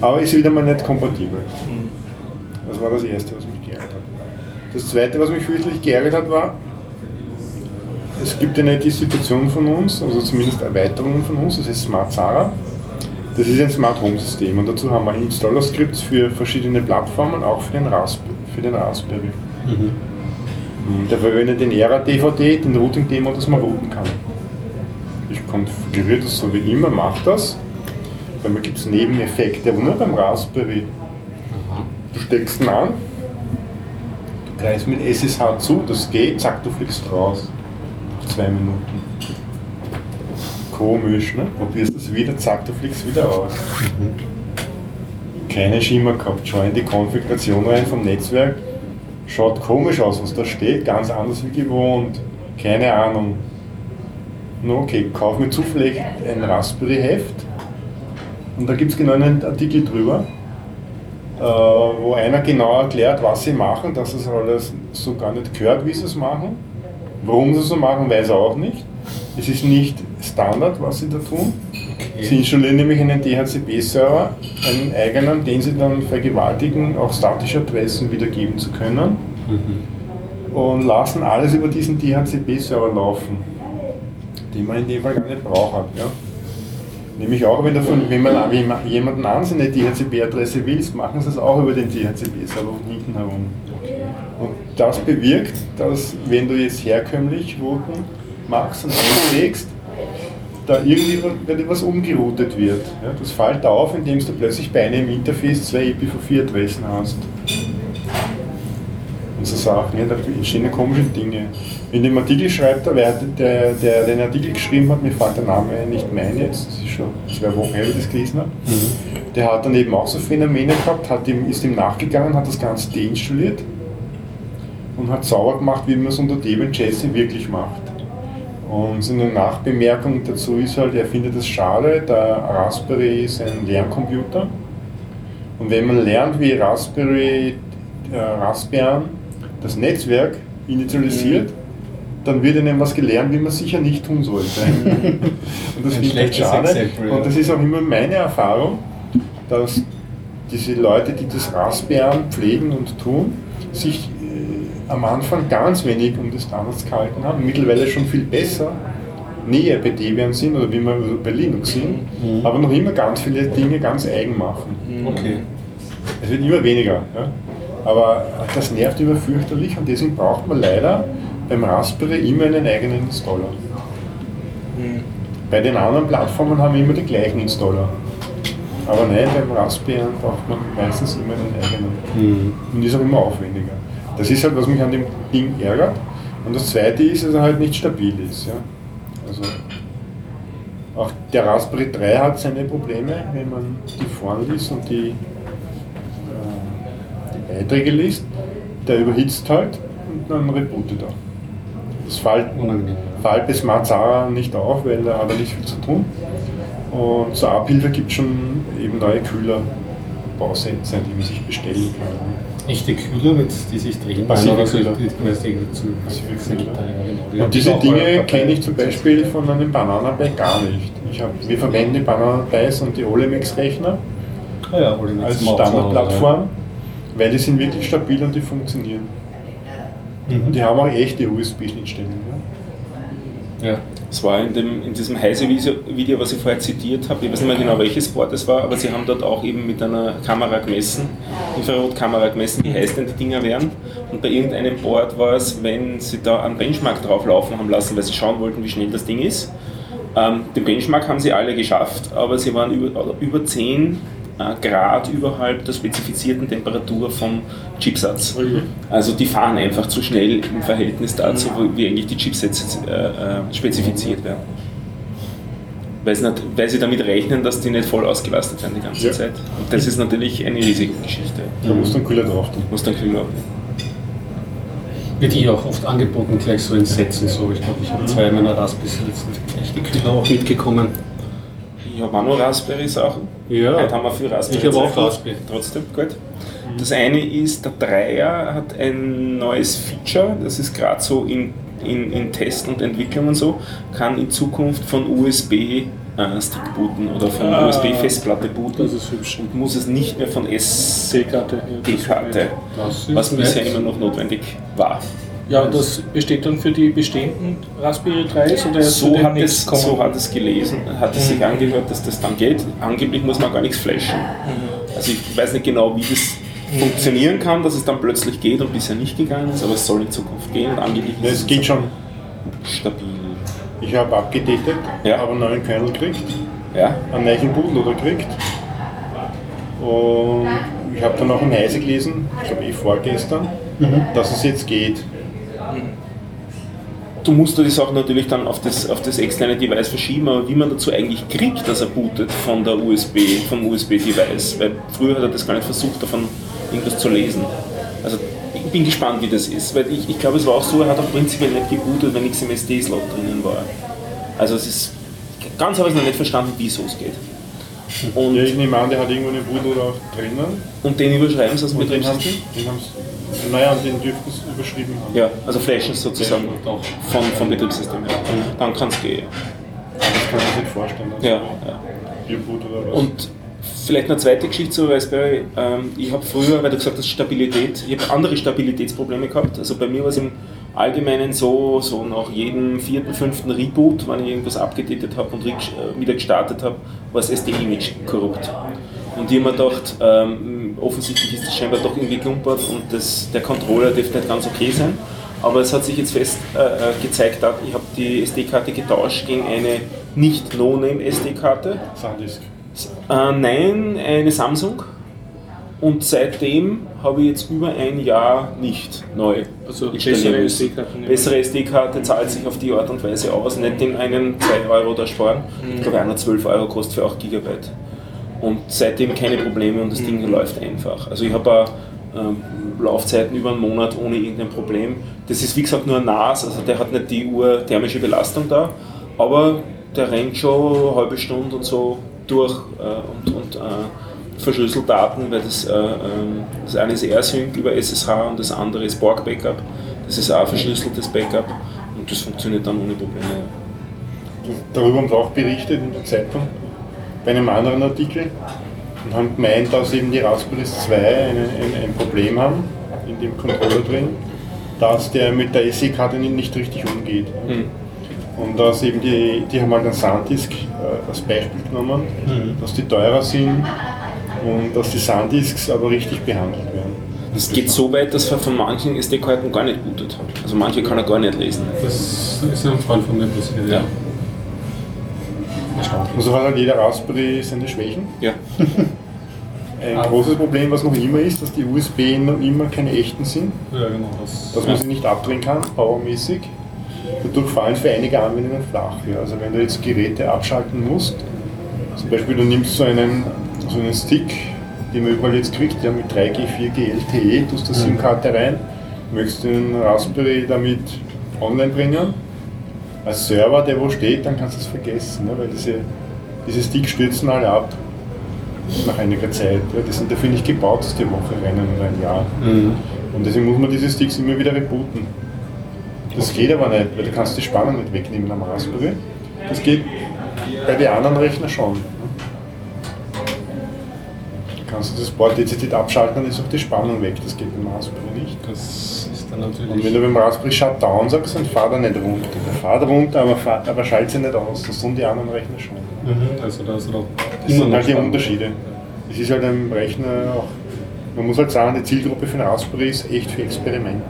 aber ist wieder mal nicht kompatibel. Das war das Erste, was mich geärgert hat. Das Zweite, was mich fürchterlich geärgert hat, war, es gibt eine Distribution von uns, also zumindest Erweiterungen von uns, das ist Smart Zara. Das ist ein Smart Home System und dazu haben wir Installer-Skripts für verschiedene Plattformen, auch für den, Raspberry. Für den Raspberry. Mhm. Der verwendet den ERA-DVD, den Routing-Demo, dass man routen kann. Ich konfiguriere das so wie immer, mache das. Manchmal gibt es Nebeneffekte, aber nur beim Raspberry. Du steckst ihn an, du greifst mit SSH zu, das geht, zack, du fliegst raus. Zwei Minuten. Komisch, ne? Probierst es wieder, zack, du fliegst wieder raus. Keine Schimmer gehabt, schau in die Konfiguration rein vom Netzwerk. Schaut komisch aus, was da steht, ganz anders wie gewohnt. Keine Ahnung. No, okay, kauf mir zufällig ein Raspberry-Heft und da gibt es genau einen Artikel drüber, äh, wo einer genau erklärt, was sie machen, dass es alles so gar nicht gehört, wie sie es machen. Warum sie es so machen, weiß er auch nicht. Es ist nicht Standard, was sie da tun. Sie installieren nämlich einen DHCP-Server, einen eigenen, den sie dann vergewaltigen, auch statische Adressen wiedergeben zu können. Und lassen alles über diesen DHCP-Server laufen, den man in dem Fall gar nicht braucht. Ja. Nämlich auch, wenn, davon, wenn man jemanden an seine DHCP-Adresse willst, machen sie es auch über den DHCP-Server von hinten herum. Und das bewirkt, dass wenn du jetzt herkömmlich Routen machst und einschlägst, da irgendwie etwas umgeroutet wird. Ja, das fällt auf, indem du plötzlich bei einem Interface zwei IPv4-Adressen hast. Und so Sachen, ja, da entstehen komische Dinge. In dem Artikel schreibt er, wer der, der den Artikel geschrieben hat, mir fällt der Name nicht mein jetzt, das ist schon zwei Wochen her, wie ich das gelesen habe. Mhm. Der hat dann eben auch so Phänomene gehabt, hat ihm, ist ihm nachgegangen, hat das Ganze deinstalliert und hat sauber gemacht, wie man es unter Debian Jesse wirklich macht. Und seine Nachbemerkung dazu ist halt, er findet es schade, der Raspberry ist ein Lerncomputer. Und wenn man lernt, wie Raspberry, äh, Raspbian das Netzwerk initialisiert, mhm dann wird ihnen was gelernt, wie man sicher nicht tun sollte. und das finde ich schade. Exempel. Und das ist auch immer meine Erfahrung, dass diese Leute, die das Raspberry pflegen und tun, sich am Anfang ganz wenig um die Standards gehalten haben, mittlerweile schon viel besser näher bei Debian sind oder wie wir bei Linux sind, mhm. aber noch immer ganz viele Dinge ganz eigen machen. Mhm. Okay. Es wird immer weniger. Ja? Aber das nervt immer fürchterlich und deswegen braucht man leider beim Raspberry immer einen eigenen Installer. Mhm. Bei den anderen Plattformen haben wir immer den gleichen Installer. Aber nein, beim Raspberry braucht man meistens immer einen eigenen. Mhm. Und ist auch immer aufwendiger. Das ist halt, was mich an dem Ding ärgert. Und das zweite ist, dass er halt nicht stabil ist. Ja? Also auch der Raspberry 3 hat seine Probleme, wenn man die vorn liest und die, äh, die Beiträge liest. Der überhitzt halt und dann rebootet er. Das fällt, fällt bis Marzara nicht auf, weil da hat er nicht viel zu tun. Und zur Abhilfe gibt es schon eben neue Kühler-Bausätze, die man sich bestellen kann. Echte Kühler, mit, die sich drehen Passive. Und diese Dinge kenne ich zum Beispiel von einem Banana Pi gar nicht. Ich hab, wir verwenden die Banana Pis und die Olemex-Rechner ah ja, als Standardplattform, weil die sind wirklich stabil und die funktionieren. Mhm. Die haben auch echte USB-Schnittstellen. Ja. ja. Es war in, dem, in diesem Heise-Video, was ich vorher zitiert habe, ich weiß nicht mehr genau welches Board es war, aber sie haben dort auch eben mit einer Kamera gemessen, Infrarotkamera gemessen, wie heiß denn die Dinger wären. Und bei irgendeinem Board war es, wenn sie da einen Benchmark drauf laufen haben lassen, weil sie schauen wollten, wie schnell das Ding ist. Ähm, den Benchmark haben sie alle geschafft, aber sie waren über, über 10 äh, Grad überhalb der spezifizierten Temperatur vom Chipsatz. Mhm. Also die fahren einfach zu schnell im Verhältnis dazu, wie eigentlich die Chipsets äh, äh, spezifiziert werden. Weil, nicht, weil, sie damit rechnen, dass die nicht voll ausgelastet werden die ganze ja. Zeit. Und das ist natürlich eine riesige Geschichte. Da muss dann Kühler drauf tun. Muss dann Kühler Wird hier auch oft angeboten, gleich so in Sätzen. So. Ich glaube, ich habe zwei meiner Raspberries jetzt echte Kühler auch mitgekommen. Ich habe auch noch Raspberry-Sachen. Ja. Heute haben wir viel Raspberry. Ich habe auch Raspberry. Trotzdem, gut. Das eine ist, der Dreier hat ein neues Feature, das ist gerade so in, in, in Test und Entwicklung und so, kann in Zukunft von USB äh, Stick booten oder von ah, USB-Festplatte booten. Das ist hübsch. Und muss es nicht mehr von SD-Karte, was bisher immer noch notwendig war. Ja, und das besteht dann für die bestehenden Raspberry 3s oder so hat, es, so hat es gelesen, hat es sich mhm. angehört, dass das dann geht. Angeblich muss man gar nichts flashen. Mhm. Also ich weiß nicht genau, wie das mhm. funktionieren kann, dass es dann plötzlich geht und bisher nicht gegangen ist, aber es soll in Zukunft gehen und angeblich ist es geht schon stabil. Ich habe abgedatet, ja. habe einen neuen Kernel gekriegt Ja? einen neuen Bootloader gekriegt. Und ich habe dann auch in Heise gelesen, ich glaube eh vorgestern, dass es jetzt geht. Du musst die Sache natürlich dann auf das, auf das externe Device verschieben, aber wie man dazu eigentlich kriegt, dass er bootet von der USB, vom USB-Device, weil früher hat er das gar nicht versucht, davon irgendwas zu lesen. Also ich bin gespannt, wie das ist, weil ich, ich glaube, es war auch so, er hat auch prinzipiell nicht gebootet, wenn nichts im SD-Slot drinnen war. Also es ist, ganz habe ich noch nicht verstanden, wieso es geht. Und, Ja, ich nehme an, der hat irgendwo einen Bootloader auch drinnen. und den überschreiben sie aus dem Betriebssystem? den haben sie, naja, und den dürften sie überschrieben haben. Ja, also flashen es sozusagen von, vom Betriebssystem. Ja. Dann kann es gehen. Das kann man sich nicht vorstellen. Also Ja, ja. Oder was. Und vielleicht eine zweite Geschichte zu Raspberry. Ähm, ich habe früher, weil du gesagt hast, Stabilität, ich habe andere Stabilitätsprobleme gehabt. Also bei mir war es im Allgemeinen so, so nach jedem vierten, fünften Reboot, wenn ich irgendwas abgedatet habe und äh, wieder gestartet habe, war das SD-Image korrupt. Und ich habe mir gedacht, ähm, offensichtlich ist das scheinbar doch irgendwie klumpert und das, der Controller dürfte nicht ganz okay sein. Aber es hat sich jetzt fest äh, äh, gezeigt, ich habe die SD-Karte getauscht gegen eine nicht No-Name-SD-Karte. Sandisk. Äh, nein, eine Samsung. Und seitdem habe ich jetzt über ein Jahr nicht neu Also bessere ja. Bessere SD-Karte zahlt sich auf die Art und Weise aus, nicht den einen 2 Euro da sparen. Ich glaube, einer 12 Euro kostet für 8 GB. Und seitdem keine Probleme und das Ding läuft einfach. Also ich habe auch ähm, Laufzeiten über einen Monat ohne irgendein Problem. Das ist wie gesagt nur ein NAS, also der hat nicht die urthermische Belastung da, aber der rennt schon eine halbe Stunde und so durch äh, und, und äh, verschlüsselt Daten, weil das, äh, ähm, das eine ist AirSync über SSH und das andere ist Borg Backup. Das ist auch ein verschlüsseltes Backup und das funktioniert dann ohne Probleme. Darüber haben sie auch berichtet in der Zeitung, bei einem anderen Artikel. Und haben gemeint, dass eben die Raspberries 2 eine, ein, ein Problem haben in dem Controller drin, dass der mit der SD-Karte nicht, nicht richtig umgeht. Hm. Und dass eben die, die haben halt einen SanDisk äh, als Beispiel genommen, dass die teurer sind und dass die SanDisks aber richtig behandelt werden. Es geht so weit, dass er von manchen SD-Karten gar nicht bootet. Also manche kann er gar nicht lesen. Das ist ein Freund von mir passiert. Ja. Erstaunlich. Also hat halt jeder Raspberry seine Schwächen. Ja. Ein Ah. großes Problem, was noch immer ist, dass die USB noch immer keine echten sind, Ja, genau. Das, dass man sie nicht abdrehen kann, powermäßig. Dadurch fallen für einige Anwendungen flach. Ja. Also wenn du jetzt Geräte abschalten musst, zum Beispiel du nimmst so einen, so einen Stick, den man überall jetzt kriegt, ja, mit 3G, 4G, LTE, tust da SIM-Karte rein, möchtest den Raspberry damit online bringen, als Server, der wo steht, dann kannst du es vergessen, ne, weil diese, diese Sticks stürzen alle ab nach einiger Zeit. Ja, die sind dafür nicht gebaut, dass die Woche rennen oder ein Jahr. Und deswegen muss man diese Sticks immer wieder rebooten. Das geht aber nicht, weil du kannst die Spannung nicht wegnehmen am Raspberry. Das geht bei den anderen Rechnern schon. ne? Kannst du das Board dezidiert abschalten, dann ist auch die Spannung weg. Das geht beim Raspberry nicht. das dann Und wenn natürlich. du beim Raspberry Shutdown sagst, dann fahr er nicht runter. Der fährt runter, aber, fahr, aber schaltet sie nicht aus. Das tun die anderen Rechner schon. Mhm, also da ist doch Das sind halt die. Unterschiede. Es ist halt ein Rechner auch, man muss halt sagen, die Zielgruppe für den Raspberry ist echt für Experimente.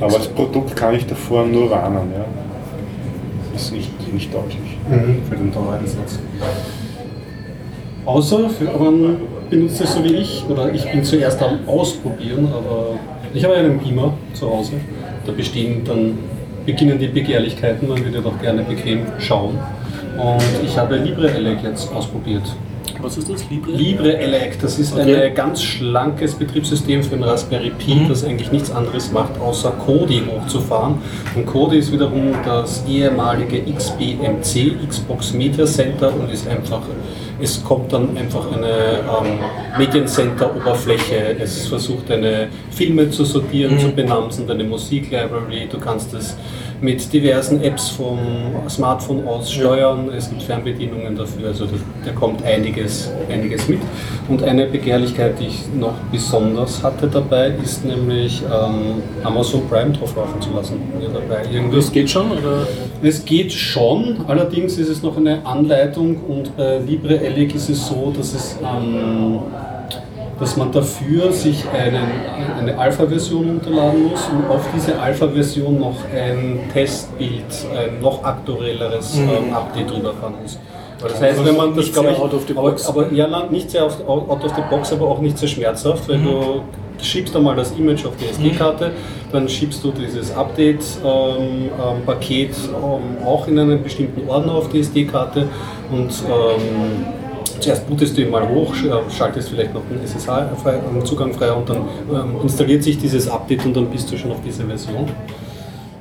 Aber das Produkt kann ich davor nur warnen. Ja. Das ist nicht, nicht deutlich. Mhm, für den Dauereinsatz. Außer für, man benutzt es so wie ich, oder ich bin zuerst am Ausprobieren, aber ich habe einen Beamer zu Hause. Da bestehen dann, beginnen die Begehrlichkeiten, man würde doch gerne bequem schauen. Und ich habe LibreELEC jetzt ausprobiert. Was ist das? Libre? LibreELEC, das ist Okay. ein ganz schlankes Betriebssystem für den Raspberry Pi, das eigentlich nichts anderes macht, außer Kodi hochzufahren. Und Kodi ist wiederum das ehemalige XBMC, Xbox Media Center, und ist einfach, es kommt dann einfach eine ähm, Mediencenter-Oberfläche. Es versucht deine Filme zu sortieren, zu benamsen, deine Musiklibrary. Du kannst es mit diversen Apps vom Smartphone aus steuern. Es gibt Fernbedienungen dafür, also da, da kommt einiges, einiges mit. Und eine Begehrlichkeit, die ich noch besonders hatte dabei, ist nämlich ähm, Amazon Prime drauf laufen zu lassen. Das geht schon? Oder? es geht schon, allerdings ist es noch eine Anleitung und bei LibreELEC ist es so, dass, es, ähm, dass man dafür sich einen, eine Alpha-Version runterladen muss und auf diese Alpha-Version noch ein Testbild, ein noch aktuelleres ähm, Update drüber fahren muss. Das heißt, wenn man das glaube ich, out of the aber, box. aber ja, nein, nicht sehr out out of the box, aber auch nicht sehr schmerzhaft, weil du schiebst einmal das Image auf die SD-Karte, dann schiebst du dieses Update-Paket ähm, auch in einen bestimmten Ordner auf die SD-Karte und ähm, zuerst bootest du ihn mal hoch, äh, schaltest vielleicht noch den SSH-Zugang frei und dann ähm, installiert sich dieses Update und dann bist du schon auf dieser Version.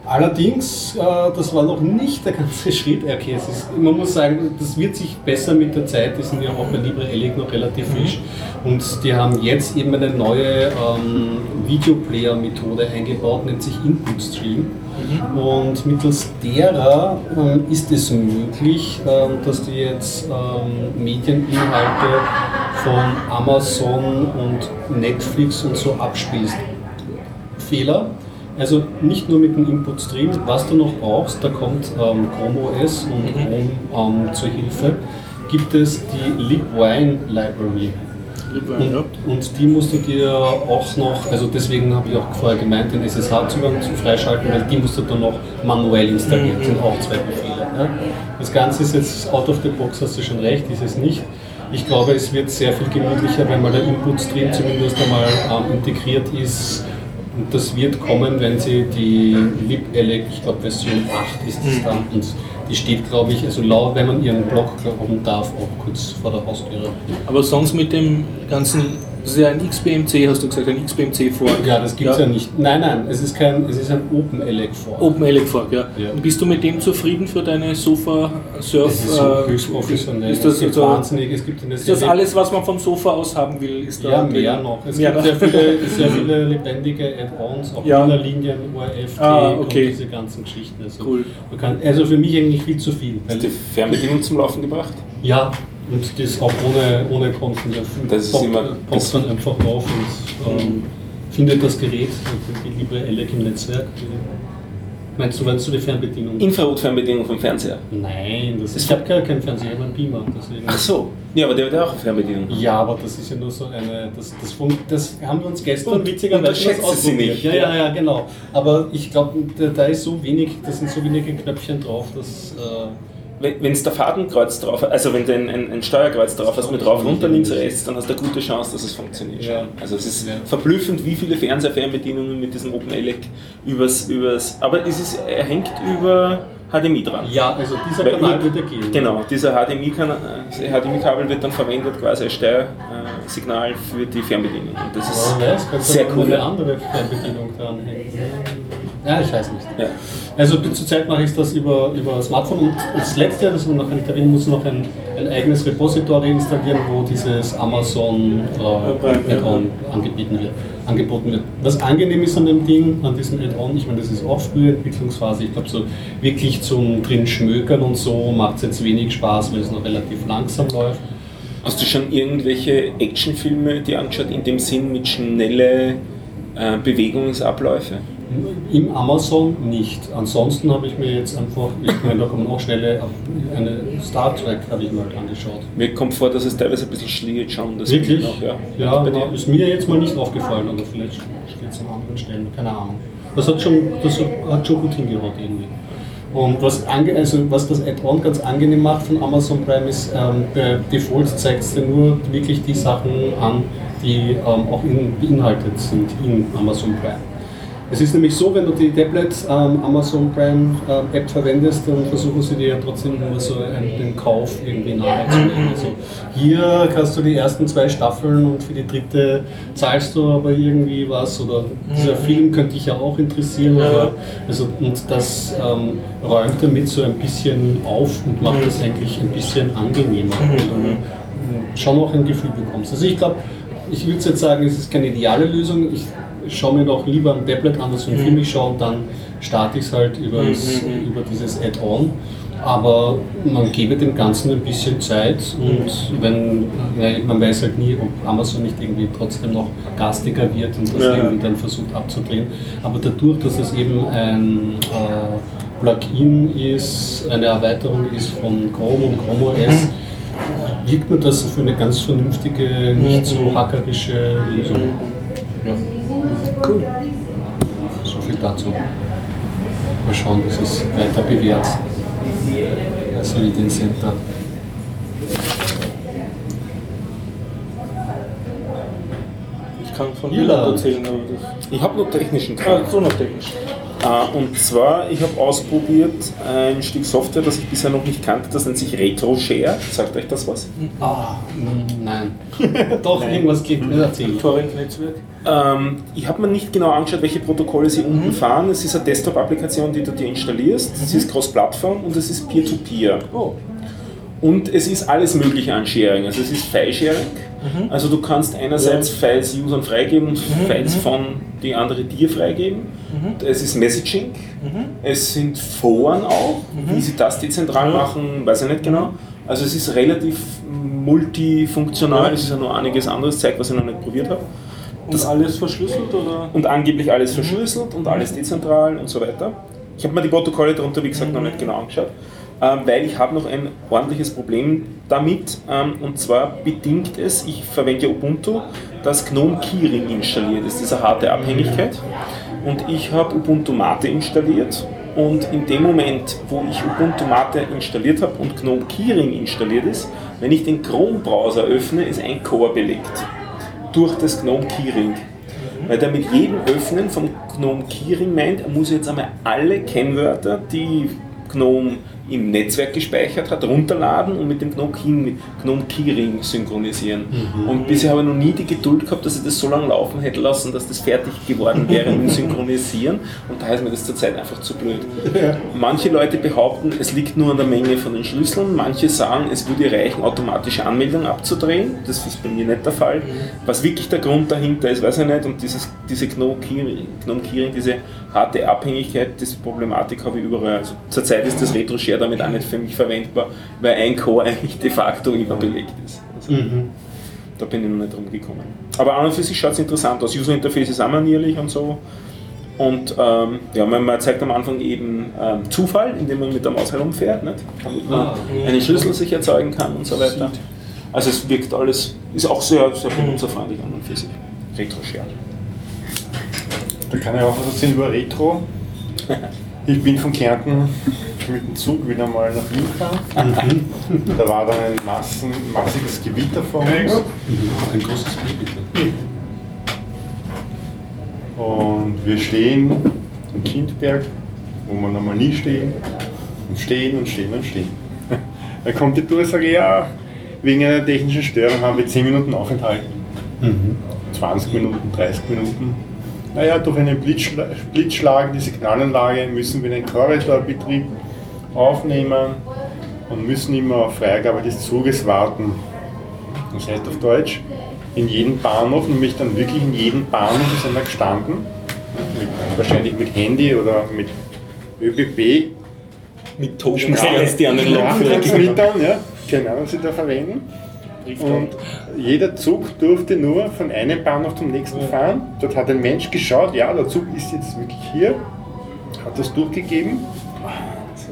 Allerdings, äh, das war noch nicht der ganze Schritt. Okay, es ist, man muss sagen, das wird sich besser mit der Zeit. Die sind ja auch bei LibreElic noch relativ frisch. Und die haben jetzt eben eine neue ähm, Videoplayer-Methode eingebaut, nennt sich Input Stream. Und mittels derer ähm, ist es möglich, ähm, dass du jetzt ähm, Medieninhalte von Amazon und Netflix und so abspielst. Fehler. Also nicht nur mit dem Input Stream, was du noch brauchst, da kommt ähm, Chrome OS und Chrome ähm, zur Hilfe, gibt es die LibWine Library. Und, und die musst du dir auch noch, also deswegen habe ich auch vorher gemeint, den SSH-Zugang zu freischalten, weil die musst du dann noch manuell installieren, das sind auch zwei Befehle. Ja. Das Ganze ist jetzt out of the box, hast du schon recht, ist es nicht. Ich glaube, es wird sehr viel gemütlicher, wenn mal der Input-Stream zumindest einmal ähm, integriert ist. Und das wird kommen, wenn sie die LibElec, ich glaube Version 8 ist es dann, und die steht, glaube ich, also laut, wenn man ihren Blog glauben darf, auch kurz vor der Haustüre. Aber Songs mit dem ganzen, das ist ja ein XBMC, hast du gesagt, ein XBMC vor. Ja, das gibt es ja. nicht. Nein, nein, es ist kein, es ist ein OpenElec vor. OpenELEC Fork, ja. Ja. Und Bist du mit dem zufrieden für deine Sofa Surf? Es ist so äh, höchst professionell. Ist das, es gibt also, wahnsinnig, es gibt eine ist das alles, was man vom Sofa aus haben will? Ist da Ja, drin? mehr noch. Es Mehr gibt noch. sehr viele, sehr viele lebendige Add-ons, auch Ja. Linien, ORF, Ah, okay. und diese ganzen Geschichten. Also, Cool. Man kann, also für mich eigentlich viel zu viel. Hast du die Fernbedienung zum Laufen gebracht? ja, und das auch ohne, ohne Konten. Der Das ist poppt- immer- poppt dann einfach drauf und ähm, findet das Gerät, die liebe Elec im Netzwerk. Meinst du, meinst du die Fernbedienung? Infrarotfernbedienung vom Fernseher. Nein, das ist, ich habe gar keinen Fernseher, ich habe einen Beamer. Deswegen. Ach so. Ja, aber der hat ja auch eine Fernbedienung. Ja, aber das ist ja nur so eine, das, das, das haben wir uns gestern Und- witzigerweise was sie ausprobiert. nicht. Ja, ja, ja, genau. Aber ich glaube, da, da ist so wenig, da sind so wenige Knöpfchen drauf, dass. Äh, Wenn es der Fadenkreuz drauf also wenn du ein, ein, ein Steuerkreuz drauf hast mit rauf, runter, links, rechts, dann hast du eine gute Chance, dass es funktioniert. Ja. Also es ist Ja. verblüffend, wie viele Fernseher-Fernbedienungen mit diesem OpenELEC übers, übers, aber es ist, er hängt über HDMI dran. ja, also dieser Weil Kanal wird er gehen. Genau, dieser HDMI-Kanal- äh, HDMI-Kabel wird dann verwendet quasi als Steuersignal für die Fernbedienung. Und das ist kannst du sehr cool. eine andere Fernbedienung dranhängen. Ja, ich weiß nicht. Ja. Also zurzeit mache ich das über, über Smartphone und das letzte, das man noch nicht erwähnen muss, noch ein, ein eigenes Repository installieren, wo dieses Amazon äh, Add-on angeboten wird, angeboten wird. Was angenehm ist an dem Ding, an diesem Add-on, ich meine, das ist auch frühe Entwicklungsphase, ich glaube so wirklich zum drin schmökern und so macht es jetzt wenig Spaß, weil es noch relativ langsam läuft. Hast du schon irgendwelche Actionfilme dir angeschaut, in dem Sinn mit schnelle äh, Bewegungsabläufe? Im Amazon nicht. Ansonsten habe ich mir jetzt einfach, ich meine, da kommen auch schnelle, eine Star Trek habe ich mir halt angeschaut. Mir kommt vor, dass es teilweise ein bisschen schlägt schon. Das Wirklich? Noch, ja. Ja, na, ist mir jetzt mal nicht aufgefallen, aber vielleicht steht es an anderen Stellen, keine Ahnung. Das hat schon, das hat schon gut hingehaut irgendwie. Und was, ange, also was das Add-on ganz angenehm macht von Amazon Prime ist, ähm, bei Default zeigt es dir nur wirklich die Sachen an, die ähm, auch in, beinhaltet sind in Amazon Prime. Es ist nämlich so, wenn du die Tablet ähm, Amazon Prime ähm, App verwendest, dann versuchen sie dir ja trotzdem nur so einen, den Kauf irgendwie nahezulegen. Also hier kannst du die ersten zwei Staffeln und für die dritte zahlst du aber irgendwie was oder dieser Film könnte dich ja auch interessieren. Oder, also, und das ähm, räumt damit so ein bisschen auf und macht das eigentlich ein bisschen angenehmer. weil du schon auch ein Gefühl bekommst. Also ich glaube, ich würde jetzt sagen, es ist keine ideale Lösung. Ich schaue mir doch lieber am Tablet an, als so einen Film ich schaue und dann starte ich es halt übers, über dieses Add-on. Aber man gebe dem Ganzen ein bisschen Zeit und wenn, weil man weiß halt nie, ob Amazon nicht irgendwie trotzdem noch gastiger wird und das Ja. irgendwie dann versucht abzudrehen. Aber dadurch, dass es eben ein äh, Plugin ist, eine Erweiterung ist von Chrome und Chrome OS, wirkt mir das für eine ganz vernünftige, nicht so hackerische Lösung. Ja. Cool. So viel dazu. Mal schauen, dass es weiter bewährt. Das Reading Center. Ich kann von Irland erzählen, aber das. Ich habe nur technischen Teil. Ah, so noch technisch. Äh, und zwar, ich habe ausprobiert ein Stück Software, das ich bisher noch nicht kannte, das nennt sich RetroShare. Sagt euch das was? Ah, nein. Doch, irgendwas geht mir erzählt. Torrent-Netzwerk. Ähm, ich habe mir nicht genau angeschaut, welche Protokolle sie Mhm. unten fahren. Es ist eine Desktop-Applikation, die du dir installierst. Es ist Cross-Plattform und es ist Peer-to-Peer. Oh, Und es ist alles mögliche an Sharing. Also es ist File-Sharing. Mhm. Also du kannst einerseits Files Usern freigeben und Files mhm. von die andere dir freigeben. Es ist Messaging. Es sind Foren auch. Mhm. Wie sie das dezentral machen, weiß ich nicht genau. Also es ist relativ multifunktional. Ja. Es ist ja noch einiges anderes Zeug, was ich noch nicht probiert habe. und alles verschlüsselt oder? Und angeblich alles verschlüsselt und alles dezentral und so weiter. Ich habe mir die Protokolle darunter, wie gesagt, noch nicht genau angeschaut, weil ich habe noch ein ordentliches Problem damit. Ähm, und zwar bedingt es, ich verwende Ubuntu, dass GNOME Keyring installiert ist, diese harte Abhängigkeit. Und ich habe Ubuntu Mate installiert. Und in dem Moment, wo ich Ubuntu Mate installiert habe und GNOME Keyring installiert ist, wenn ich den Chrome-Browser öffne, ist ein Core belegt durch das GNOME Keyring. Weil der mit jedem Öffnen vom GNOME Keyring meint, er muss jetzt einmal alle Kennwörter, die GNOME im Netzwerk gespeichert hat, runterladen und mit dem GNOME, Keyring synchronisieren. Und bisher habe ich noch nie die Geduld gehabt, dass ich das so lange laufen hätte lassen, dass das fertig geworden wäre mit Synchronisieren. Und da ist mir das zurzeit einfach zu blöd. Manche Leute behaupten, es liegt nur an der Menge von den Schlüsseln. Manche sagen, es würde reichen, automatische Anmeldung abzudrehen. Das ist bei mir nicht der Fall. Was wirklich der Grund dahinter ist, weiß ich nicht. Und dieses, diese GNOME Keyring, GNOME Keyring, diese harte Abhängigkeit, diese Problematik habe ich überall. Also zurzeit ist das RetroShare damit auch nicht für mich verwendbar, weil ein Core eigentlich de facto immer belegt ist. Also, Da bin ich noch nicht rumgekommen. Aber an und für sich schaut es interessant aus. User Interface ist auch manierlich und so. Und ähm, ja, man, man zeigt am Anfang eben ähm, Zufall, indem man mit der Maus herumfährt, nicht? damit man Ah, einen Schlüssel sich erzeugen kann und so weiter. Also es wirkt alles, ist auch sehr, sehr benutzerfreundlich an und für sich. Retro-Share. Da kann ich auch was erzählen über Retro. Ich bin von Kärnten mit dem Zug wieder mal nach Wien gefahren. Da war dann ein Massen, massiges Gewitter vor uns. Ein großes bitte. Und wir stehen im Kindberg, wo wir normal nie stehen. Und stehen und stehen und stehen. Dann kommt die Durchsage, ja, wegen einer technischen Störung haben wir 10 Minuten Aufenthalt. 20 Minuten, 30 Minuten. Naja, durch einen Blitzschla Blitzschlag, die Signalanlage, müssen wir den Korridorbetrieb aufnehmen und müssen immer auf Freigabe des Zuges warten. Das heißt auf Deutsch, in jedem Bahnhof, nämlich dann wirklich in jedem Bahnhof ist einer gestanden, mit, wahrscheinlich mit Handy oder mit ÖBB. Mit Token die an den Ja. Transmittern, ja, genau, was sie da verwenden. Und jeder Zug durfte nur von einem Bahnhof zum nächsten fahren. Dort hat ein Mensch geschaut, ja, der Zug ist jetzt wirklich hier, hat das durchgegeben.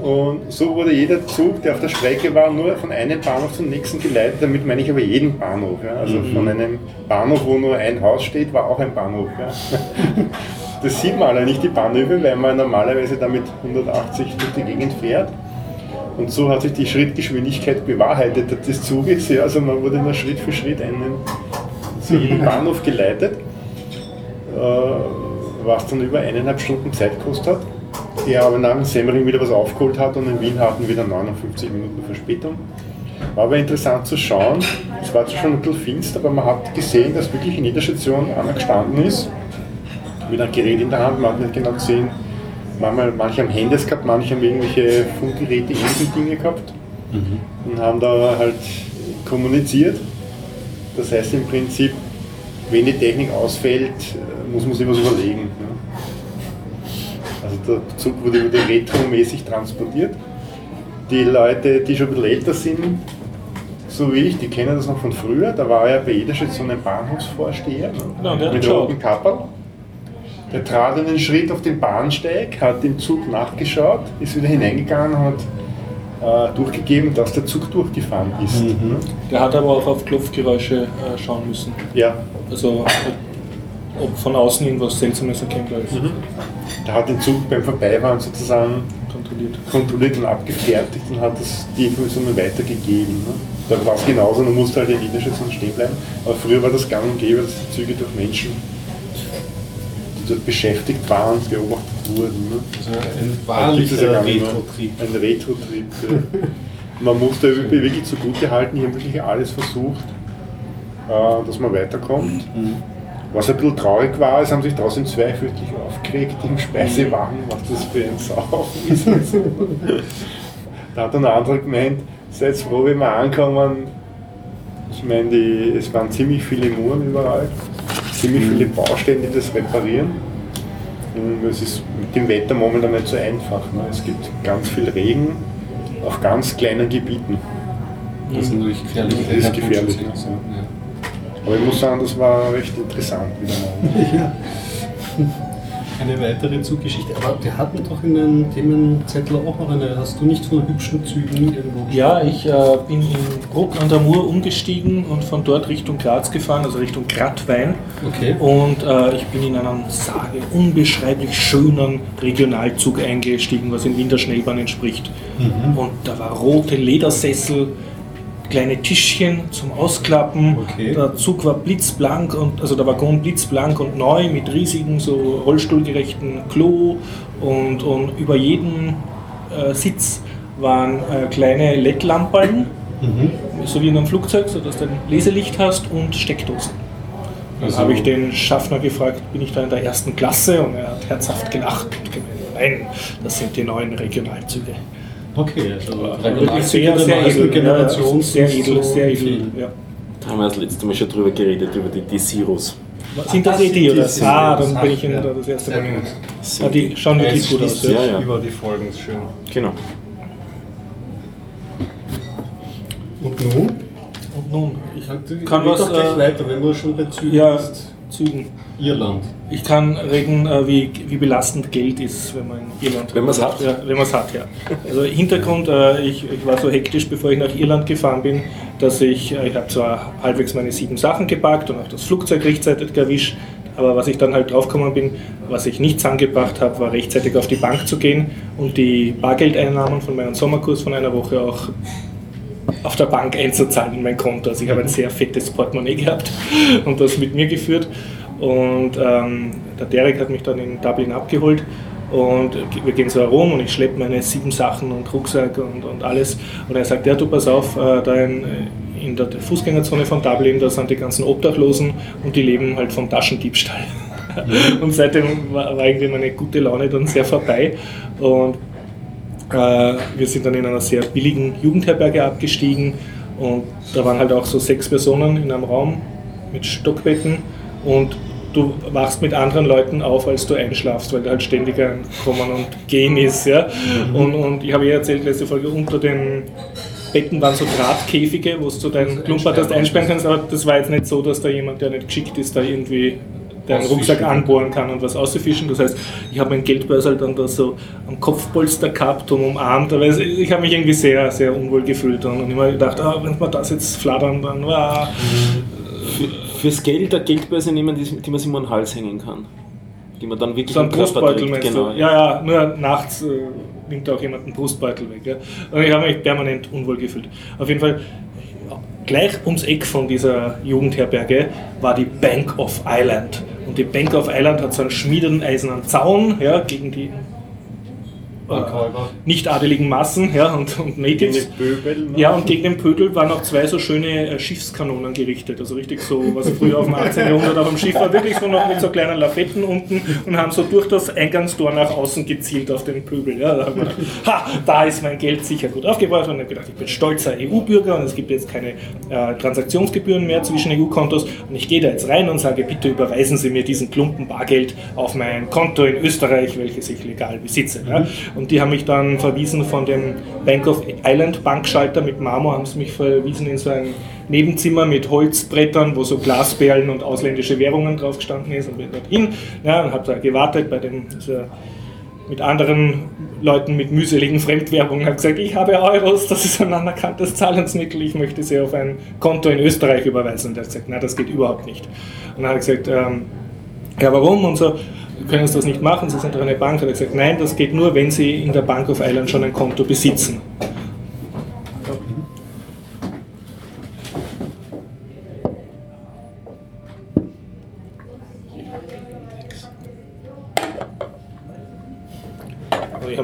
Und so wurde jeder Zug, der auf der Strecke war, nur von einem Bahnhof zum nächsten geleitet. Damit meine ich aber jeden Bahnhof. Ja. Also von einem Bahnhof, wo nur ein Haus steht, war auch ein Bahnhof. Ja. Das sieht man alle nicht, die Bahnhöfe, weil man normalerweise damit 180 durch die Gegend fährt. Und so hat sich die Schrittgeschwindigkeit bewahrheitet des Zuges. Ja. Also man wurde nur Schritt für Schritt einen, zu jedem Bahnhof geleitet, äh, was dann über eineinhalb Stunden Zeit gekostet hat. Der aber nach dem Semmering wieder was aufgeholt hat und in Wien hatten wir dann 59 Minuten Verspätung. War aber interessant zu schauen. Es war zwar schon ein bisschen finster, aber man hat gesehen, dass wirklich in jeder Station einer gestanden ist, mit einem Gerät in der Hand. Man hat nicht genau gesehen, manchmal, manche haben Handys gehabt, manche haben irgendwelche Funkgeräte, ähnliche Dinge gehabt und haben da halt kommuniziert. Das heißt im Prinzip, wenn die Technik ausfällt, muss man sich was überlegen. Der Zug wurde wieder retromäßig transportiert. Die Leute, die schon ein bisschen älter sind, so wie ich, die kennen das noch von früher. Da war ja bei jeder Station ein Bahnhofsvorsteher? Ja, mit roten Kapperl. Der trat einen Schritt auf den Bahnsteig, hat den Zug nachgeschaut, ist wieder hineingegangen und hat äh, durchgegeben, dass der Zug durchgefahren ist. Ne? Der hat aber auch auf Klopfgeräusche äh, schauen müssen. Ja, Also ob von außen irgendwas Seltsames erkennbar ist. der hat den Zug beim Vorbeifahren sozusagen Kontrolliert. kontrolliert und abgefertigt und hat das, die Informationen weitergegeben. Ne? Da war es genauso, du musst halt in jeder Station stehen bleiben. Aber früher war das gang und gäbe, dass die Züge durch Menschen, die dort beschäftigt waren, beobachtet wurden. Ne? Also ein wahrlicher. Retro-Trip. Ein Retro-Trip. ja. Man musste wirklich zugute halten, haben wirklich alles versucht, äh, dass man weiterkommt. Was ein bisschen traurig war, es haben sich draußen zwei fürchtlich aufgeregt im Speisewagen, was das für ein Saufen ist. da hat dann ein anderer gemeint, seid froh, wenn wir ankommen. Ich meine, die, es waren ziemlich viele Muren überall, ziemlich viele Baustellen, die das reparieren. Und es ist mit dem Wetter momentan nicht so einfach. Ne? Es gibt ganz viel Regen auf ganz kleinen Gebieten. Das ist natürlich gefährlich. Das ist gefährlich, ja. Aber ich muss sagen, das war recht interessant wieder mal. Ja. Eine weitere Zuggeschichte. Aber wir hatten doch in den Themenzettel auch noch eine. Hast du nicht von hübschen Zügen irgendwo Ja, ich äh, bin in Bruck an der Mur umgestiegen und von dort Richtung Graz gefahren, also Richtung Gradwein. Okay. Und äh, ich bin in einen sage unbeschreiblich schönen Regionalzug eingestiegen, was in Wien der Schnellbahn entspricht. Und da war rote Ledersessel, kleine Tischchen zum Ausklappen. Okay. Der Zug war blitzblank und also der Waggon blitzblank und neu mit riesigen so rollstuhlgerechten Klo und, und über jeden äh, Sitz waren äh, kleine LED-Lampen, so wie in einem Flugzeug, sodass du ein Leselicht hast und Steckdosen. Dann Also- habe ich den Schaffner gefragt, bin ich da in der ersten Klasse? Und er hat herzhaft gelacht und gemeint, nein, das sind die neuen Regionalzüge. Okay, also Wirklich sehr, sehr edel, Generation. ja, sehr edel, so sehr edel. Ja. Da haben wir das letzte Mal schon drüber geredet, über die Desiros. Sind das das die, die, oder? Ah, dann bin ich in Ja. da das erste Mal. gut. Ah, die schauen wirklich gut aus. Ja, Ja. ja. Über die Folgen, ist schön. Genau. Und nun? Und nun, ich Kann was, doch gleich äh, weiter, wenn du schon bei Zügen ja. Zügen. Irland. Ich kann reden, äh, wie, wie belastend Geld ist, wenn man in Irland Wenn man's hat. Ja, wenn man es hat, ja. Also Hintergrund, äh, ich, ich war so hektisch, bevor ich nach Irland gefahren bin, dass ich, äh, ich habe zwar halbwegs meine sieben Sachen gepackt und auch das Flugzeug rechtzeitig erwischt, aber was ich dann halt draufgekommen bin, was ich nichts angebracht habe, war rechtzeitig auf die Bank zu gehen und die Bargeldeinnahmen von meinem Sommerkurs von einer Woche auch auf der Bank einzuzahlen in mein Konto. Also ich habe ein sehr fettes Portemonnaie gehabt und das mit mir geführt. Und ähm, der Derek hat mich dann in Dublin abgeholt und wir gehen so herum und ich schleppe meine sieben Sachen und Rucksack und, und alles. Und er sagt, ja du pass auf, äh, da in, in der Fußgängerzone von Dublin, da sind die ganzen Obdachlosen und die leben halt vom Taschendiebstahl. und seitdem war, war irgendwie meine gute Laune dann sehr vorbei. Und äh, wir sind dann in einer sehr billigen Jugendherberge abgestiegen und da waren halt auch so sechs Personen in einem Raum mit Stockbetten und du wachst mit anderen Leuten auf, als du einschlafst, weil da halt ständig ein Kommen und Gehen ist. Ja? Und, und ich habe ja erzählt, letzte Folge, unter den Betten waren so Drahtkäfige, wo du deinen Klumpert hast einsperren kannst, aber das war jetzt nicht so, dass da jemand, der nicht geschickt ist, da irgendwie deinen Rucksack anbohren kann und was auszufischen. Das heißt, ich habe mein Geldbörsel dann da so am Kopfpolster gehabt und umarmt. Aber ich habe mich irgendwie sehr, sehr unwohl gefühlt und, immer gedacht, ah, wenn wir das jetzt flattern, dann ah. Fürs Geld eine Geldbörse nehmen, die, die man sich mal an den Hals hängen kann. Die man dann wirklich so ein am Körper Brustbeutel trägt. Genau. du? Ja, ja, nur nachts äh, nimmt auch jemand einen Brustbeutel weg. Ja. Und ich habe mich permanent unwohl gefühlt. Auf jeden Fall, gleich ums Eck von dieser Jugendherberge war die Bank of Ireland. Und die Bank of Ireland hat so einen schmiedenden eisernen Zaun ja, gegen die. Nicht adeligen Massen ja, und, und Natives. Böbel, ne? Ja, und gegen den Pödel waren auch zwei so schöne äh, Schiffskanonen gerichtet. Also richtig so, was früher auf dem 18. Jahrhundert auf dem Schiff war, wirklich so noch mit so kleinen Lafetten unten und haben so durch das Eingangstor nach außen gezielt auf den Pöbel. Ja, da haben wir gedacht, ha, da ist mein Geld sicher gut aufgebracht. Und ich habe gedacht, ich bin stolzer EU-Bürger und es gibt jetzt keine äh, Transaktionsgebühren mehr zwischen EU-Kontos. Und ich gehe da jetzt rein und sage, bitte überweisen Sie mir diesen Klumpen Bargeld auf mein Konto in Österreich, welches ich legal besitze. Ja. Und die haben mich dann verwiesen von dem Bank of Island Bankschalter mit Marmor, haben sie mich verwiesen in so ein Nebenzimmer mit Holzbrettern, wo so Glasperlen und ausländische Währungen drauf gestanden ist und bin dort hin ja, und habe da gewartet bei dem so mit anderen Leuten mit mühseligen Fremdwährungen habe gesagt, ich habe Euros, das ist ein anerkanntes Zahlungsmittel, ich möchte sie auf ein Konto in Österreich überweisen. Und er hat gesagt, na, das geht überhaupt nicht. Und dann habe ich gesagt, ähm, ja, warum? Und so, können Sie das nicht machen, Sie sind doch eine Bank. Und er hat gesagt, nein, das geht nur, wenn Sie in der Bank of Island schon ein Konto besitzen.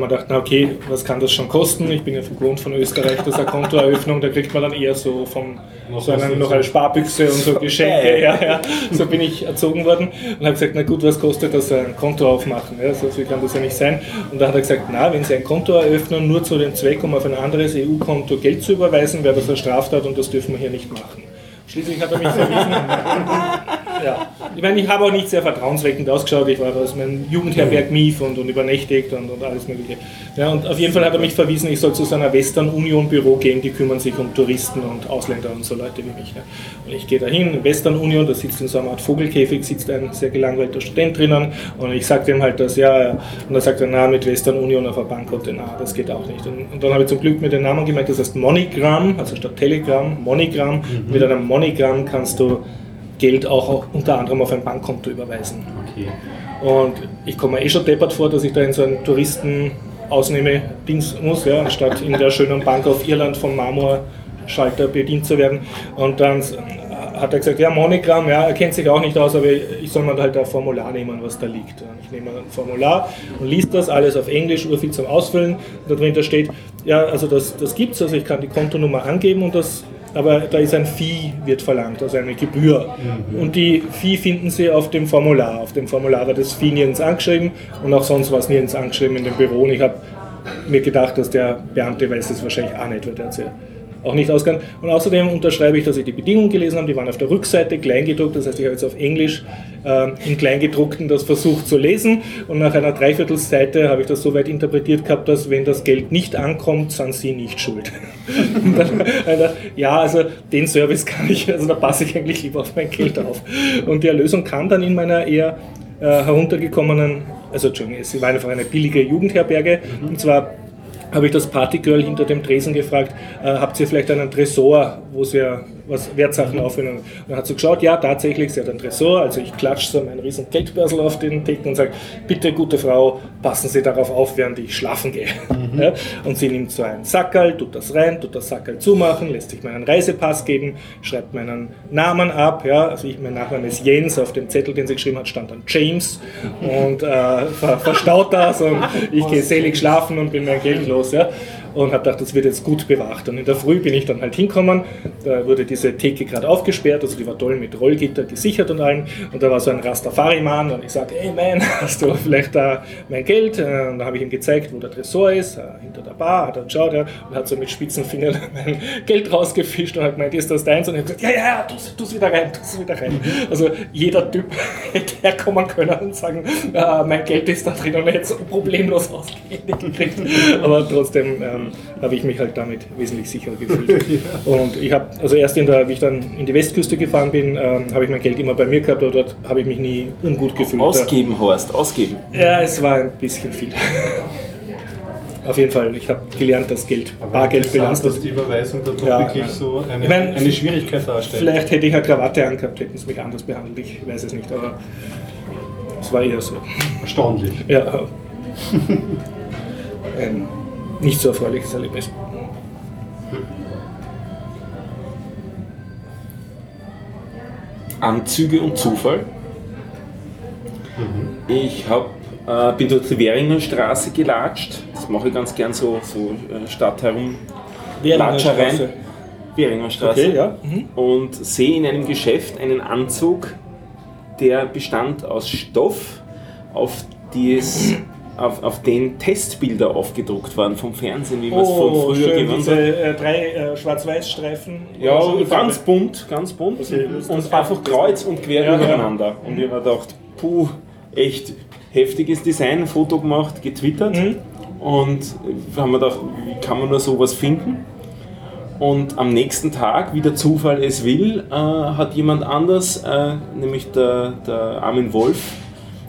Wir gedacht, na okay, was kann das schon kosten? Ich bin ja gewohnt von Österreich, dass eine Kontoeröffnung, da kriegt man dann eher so von so einer, noch eine Sparbüchse und so Geschenke. Ja, ja. So bin ich erzogen worden und habe gesagt, na gut, was kostet das ein Konto aufmachen? Ja, so viel kann das ja nicht sein. Und da hat er gesagt, na, wenn Sie ein Konto eröffnen, nur zu dem Zweck, um auf ein anderes EU-Konto Geld zu überweisen, wäre das eine Straftat und das dürfen wir hier nicht machen. Schließlich hat er mich verwiesen. ja. Ich meine, ich habe auch nicht sehr vertrauensweckend ausgeschaut. Ich war aus meinem Jugendherberg Mief und, und übernächtigt und, und alles Mögliche. Ja, und auf jeden Fall hat er mich verwiesen, ich soll zu seiner Western Union Büro gehen, die kümmern sich um Touristen und Ausländer und so Leute wie mich. Ja. Und ich gehe dahin, Western Union, da sitzt in so einer Art Vogelkäfig, sitzt ein sehr gelangweilter Student drinnen und ich sage dem halt das, ja, ja. Und er sagt er, na, mit Western Union auf ein Bankkonto, na, das geht auch nicht. Und, und dann habe ich zum Glück mit den Namen gemerkt, das heißt MoneyGram, also statt Telegram, MoneyGram. Mhm. Mit einem MoneyGram kannst du Geld auch unter anderem auf ein Bankkonto überweisen. Okay. Und ich komme mir eh schon deppert vor, dass ich da in so einen Touristen ausnehme Dienst muss, ja, anstatt in der schönen Bank auf Irland vom Marmorschalter bedient zu werden. Und dann hat er gesagt, ja, Monogramm, ja, er kennt sich auch nicht aus, aber ich soll mir halt ein Formular nehmen, was da liegt. Ich nehme ein Formular und liest das alles auf Englisch, urviel zum Ausfüllen. Da drin steht, ja, also das, das gibt es, also ich kann die Kontonummer angeben und das aber da ist ein Fee, wird verlangt, also eine Gebühr. Mhm. Und die Fee finden Sie auf dem Formular. Auf dem Formular war das Fee nirgends angeschrieben und auch sonst war es nirgends angeschrieben in dem Büro. Und ich habe mir gedacht, dass der Beamte weiß das wahrscheinlich auch nicht, weil der hat auch nicht ausgegangen. Und außerdem unterschreibe ich, dass ich die Bedingungen gelesen habe, die waren auf der Rückseite kleingedruckt, das heißt, ich habe jetzt auf Englisch äh, im Kleingedruckten das versucht zu lesen und nach einer Dreiviertelseite habe ich das so weit interpretiert gehabt, dass wenn das Geld nicht ankommt, sind Sie nicht schuld. dann, ja, also den Service kann ich, also da passe ich eigentlich lieber auf mein Geld auf. Und die Erlösung kam dann in meiner eher äh, heruntergekommenen, also Entschuldigung, es war einfach eine billige Jugendherberge, mhm. und zwar habe ich das Partygirl hinter dem Tresen gefragt, äh, habt ihr vielleicht einen Tresor, wo sie was Wertsachen aufhören? Und dann hat sie geschaut, ja, tatsächlich, sie hat einen Tresor, also ich klatsche so meinen riesen Geldbörsel auf den Theken und sage, bitte, gute Frau, passen Sie darauf auf, während ich schlafen gehe. Mhm. Ja? Und sie nimmt so einen Sackerl, tut das rein, tut das Sackerl zumachen, lässt sich meinen Reisepass geben, schreibt meinen Namen ab, ja, also ich, mein Nachname ist Jens, auf dem Zettel, den sie geschrieben hat, stand dann James und äh, ver verstaut das und ich gehe selig schlafen und bin mein Geld los. Ja? Und habe gedacht, das wird jetzt gut bewacht. Und in der Früh bin ich dann halt hinkommen, da wurde diese Theke gerade aufgesperrt, also die war toll mit Rollgitter gesichert und allem. Und da war so ein Rastafari-Mann und ich sage, hey man, hast du vielleicht da mein Geld? Und da habe ich ihm gezeigt, wo der Tresor ist, äh, hinter der Bar, hat er geschaut ja, und hat so mit spitzen Fingern mein Geld rausgefischt und hat gemeint, ist das deins? Und ich habe gesagt, ja, ja, ja, tu es wieder rein, tu es wieder rein. Also jeder Typ hätte herkommen können und sagen, äh, mein Geld ist da drin und so problemlos ausgekriegt. Aber trotzdem ähm, habe ich mich halt damit wesentlich sicherer gefühlt. ja. Und ich habe, also erst in der, wie ich dann in die Westküste gefahren bin, ähm, habe ich mein Geld immer bei mir gehabt, aber dort habe ich mich nie ungut gefühlt. Ausgeben, Horst, ausgeben. Ja, es war ein bisschen viel. Auf jeden Fall, ich habe gelernt, dass Geld, Aber Bargeld belastet. dass die Überweisung da doch ja, wirklich so eine, ich mein, eine Schwierigkeit darstellt. Vielleicht hätte ich eine Krawatte angehabt, hätten sie mich anders behandelt, ich weiß es nicht, aber es war eher so. Erstaunlich. Ja. ein nicht so erfreuliches Erlebnis. Anzüge und Zufall. Mhm. Ich hab, äh, bin durch die Währinger Straße gelatscht. Das mache ich ganz gern so, so äh, Stadt herum. Währinger Straße. Währinger Straße. Okay, ja. Mhm. Und sehe in einem Geschäft einen Anzug, der bestand aus Stoff, auf die es auf, auf den Testbilder aufgedruckt waren vom Fernsehen, wie man es oh, von früher schön, diese äh, drei äh, Schwarz-Weiß-Streifen. Ja, ganz bunt, ganz bunt. Okay, und einfach kreuz und quer ja, übereinander. Ja. Und ich habe gedacht, puh, echt heftiges Design, Foto gemacht, getwittert. Mhm. Und haben wir gedacht, wie kann man nur sowas finden? Und am nächsten Tag, wie der Zufall es will, äh, hat jemand anders, äh, nämlich der, der Armin Wolf,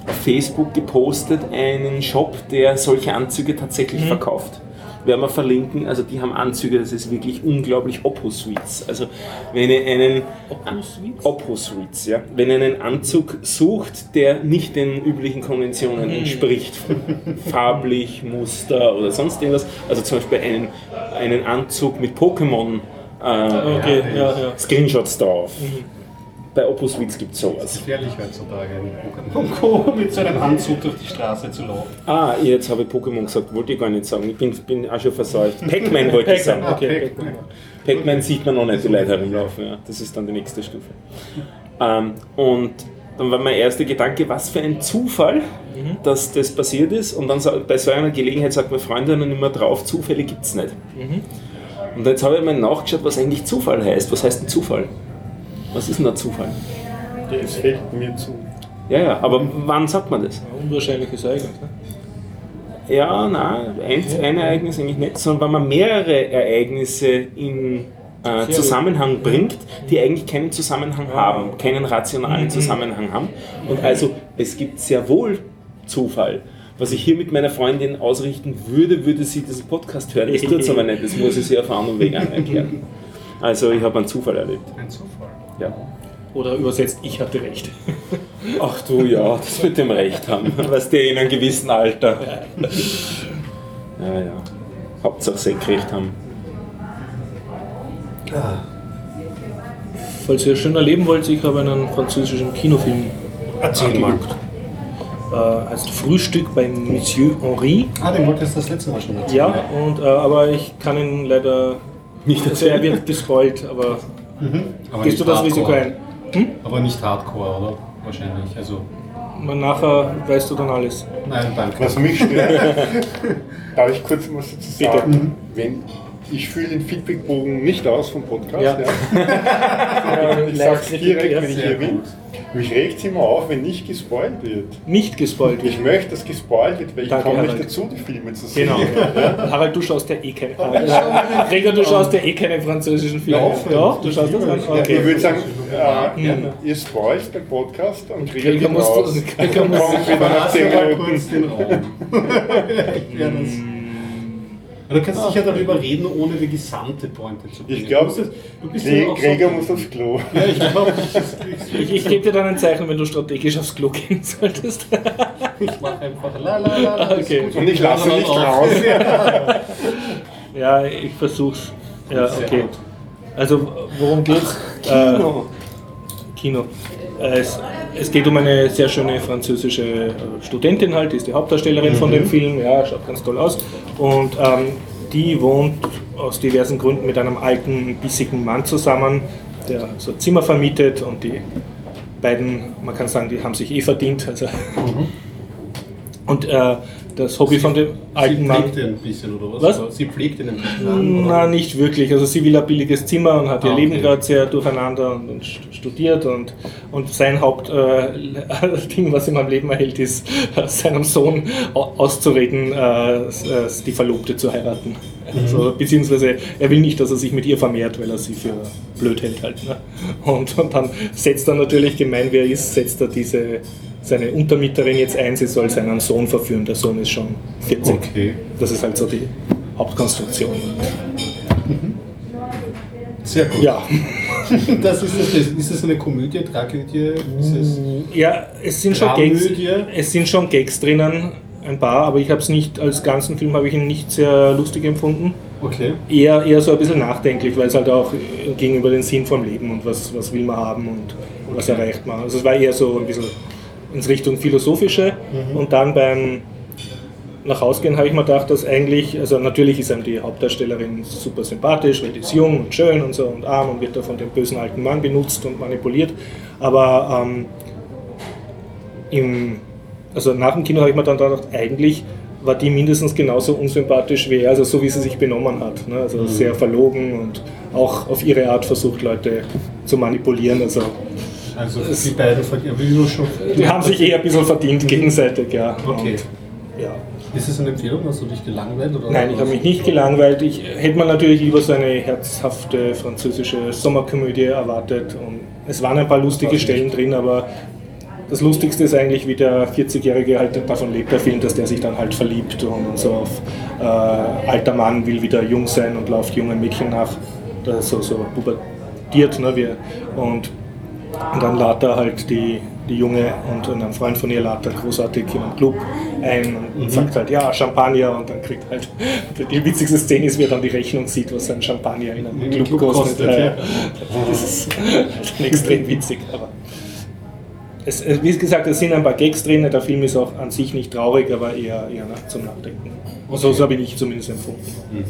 Facebook gepostet, einen Shop, der solche Anzüge tatsächlich mhm. verkauft. Werden wir verlinken, also die haben Anzüge, das ist wirklich unglaublich Oppo-Suites. Also wenn ihr einen Oppo-Suites, ja. Wenn ihr einen Anzug sucht, der nicht den üblichen Konventionen mhm. entspricht, farblich, Muster oder sonst irgendwas, also zum Beispiel einen, einen Anzug mit Pokémon äh, okay, ja, ja. Screenshots drauf. Mhm bei Opus Witz gibt es sowas. Gefährlich heutzutage in Pokémon mit so einem Anzug durch die Straße zu laufen. Ah, jetzt habe ich Pokémon gesagt, wollte ich gar nicht sagen. Ich bin, bin auch schon verseucht. Pac-Man wollte ich sagen. Okay. Pac-Man sieht man noch nicht, die Leute herumlaufen. Ja. Das ist dann die nächste Stufe. Ähm, und dann war mein erster Gedanke, was für ein Zufall, dass das passiert ist. Und dann bei so einer Gelegenheit sagt meine Freundin dann immer drauf, Zufälle gibt es nicht. Und jetzt habe ich mal nachgeschaut, was eigentlich Zufall heißt. Was heißt denn Zufall? Was ist denn ein Zufall? Es fällt mir zu. Ja, ja, aber wann sagt man das? Unwahrscheinliches Ereignis. Ne? Ja, nein, ein, ein Ereignis eigentlich nicht, sondern wenn man mehrere Ereignisse in äh, Zusammenhang bringt, die eigentlich keinen Zusammenhang haben, keinen rationalen Zusammenhang haben. Und also es gibt sehr wohl Zufall. Was ich hier mit meiner Freundin ausrichten würde, würde sie diesen Podcast hören. Das tut es aber nicht, das muss ich sie auf einen anderen Weg anerkennen. Also ich habe einen Zufall erlebt. Ein Zufall. Ja. Oder übersetzt, ich hatte recht. Ach du ja, das mit dem Recht haben. Was der in einem gewissen Alter. Ja, ja. Hauptsache senkrecht haben. Falls ihr schön erleben wollt, ich habe einen französischen Kinofilm Erzähl mal. angeguckt. Äh, heißt Frühstück bei Monsieur Henri. Ah, den wolltest du das letzte Mal schon erzählen. Ja, und, äh, aber ich kann ihn leider Nicht Also er wird gespoilt, aber Aber gehst du das Risiko Hardcore. ein? Aber nicht Hardcore, oder? Wahrscheinlich. Also, Man, nachher weißt du dann alles. nein, danke. Was mich stört, darf ich kurz was dazu Bitte. sagen? Wenn, ich fülle den Feedbackbogen nicht aus vom Podcast. Ja. Ja. ich sage es direkt, wenn ich hier bin. Mich regt es immer auf, wenn nicht gespoilt wird. Nicht gespoilt Ich wird. möchte, dass gespoilt wird, weil ich Danke, komme nicht Harald. dazu, die Filme zu sehen. Genau. Harald, du schaust ja eh keine. Harald, Gregor, du schaust ja eh keine französischen Filme. Laufend. Doch, du schaust das an. Ich Okay. würde sagen, äh, Gerne. ihr spoilt beim Podcast und kriegt Gregor ihn raus. Gregor musst du- Kommt wieder nach Verlass 10 mal Minuten. kurz den Raum. ich werde das. Aber du kannst sicher darüber reden, ohne die gesamte Pointe zu bringen. Ich glaube, Du bist ja auch so- Gregor muss aufs Klo. Ja, ich glaube, ich, Ich, ich gebe dir dann ein Zeichen, wenn du strategisch aufs Klo gehen solltest. ich mache einfach la la la. la, Okay. gut. Und ich lasse nicht raus. Ja, ich versuch's. Ja, okay. Also, worum geht's? Kino. Äh, Kino. Äh, Es, es geht um eine sehr schöne französische äh, Studentin halt, die ist die Hauptdarstellerin von dem Film, ja, schaut ganz toll aus. Und ähm, die wohnt aus diversen Gründen mit einem alten, bissigen Mann zusammen, der so Zimmer vermietet und die beiden, man kann sagen, die haben sich eh verdient. Also. Und äh, das Hobby von dem Sie alten Mann. pflegt ihn ein bisschen, oder was? Was? Sie pflegt ihn ein bisschen an, Na, oder? nicht wirklich. Also sie will ein billiges Zimmer und hat ihr Ah, Leben okay. gerade sehr durcheinander und, und st- studiert und, und sein Hauptding, äh, was ihm am Leben erhält, ist, äh, seinem Sohn au- auszureden, äh, äh, die Verlobte zu heiraten. Also, beziehungsweise er will nicht, dass er sich mit ihr vermehrt, weil er sie für blöd hält halt. Ne? Und, und dann setzt er natürlich, gemein wie er ist, setzt er diese, seine Untermieterin jetzt ein, sie soll seinen Sohn verführen. Der Sohn ist schon 40. Okay. Das ist halt so die Hauptkonstruktion. Sehr gut. Ja, Das ist, das, ist das eine Komödie, Tragödie? Es ja es, sind schon Gags, es sind schon Gags drinnen, ein paar, aber ich habe es nicht, als ganzen Film habe ich ihn nicht sehr lustig empfunden. okay. Eher, eher so ein bisschen nachdenklich, weil es halt auch gegenüber den Sinn vom Leben und was, was will man haben und was erreicht man. Also es war eher so ein bisschen ins Richtung Philosophische und dann beim nach Hause gehen habe ich mir gedacht, dass eigentlich, also natürlich ist einem die Hauptdarstellerin super sympathisch, weil die ist jung und schön und so und arm und wird da von dem bösen alten Mann benutzt und manipuliert. Aber ähm, im, also nach dem Kino habe ich mir dann gedacht, eigentlich war die mindestens genauso unsympathisch wie er, also so wie sie sich benommen hat. Ne? Also sehr verlogen und auch auf ihre Art versucht, Leute zu manipulieren. Also Also die beiden schon. die haben sich eher ein bisschen verdient gegenseitig, ja. Okay. Und, ja. Ist es eine Empfehlung? Hast du dich gelangweilt? Oder Nein, ich habe mich nicht gelangweilt. Ich hätte man natürlich lieber so eine herzhafte französische Sommerkomödie erwartet. Und es waren ein paar lustige Stellen drin, aber das Lustigste ist eigentlich, wie der 40-Jährige halt davon lebt, der Film, dass der sich dann halt verliebt und so auf äh, alter Mann will wieder jung sein und läuft jungen Mädchen nach. Das so, so pubertiert. Ne, wie, und Und dann lad da halt die, die Junge und, und ein Freund von ihr lad da großartig in einen Club ein und, und sagt halt, ja, Champagner und dann kriegt halt, die witzigste Szene ist, wie er dann die Rechnung sieht, was ein Champagner in einem In Club, Club kostet. kostet, Ja. Das ist halt extrem witzig, aber es, wie gesagt, es sind ein paar Gags drin, der Film ist auch an sich nicht traurig, aber eher, eher zum Nachdenken. So, so habe ich zumindest empfunden. Das,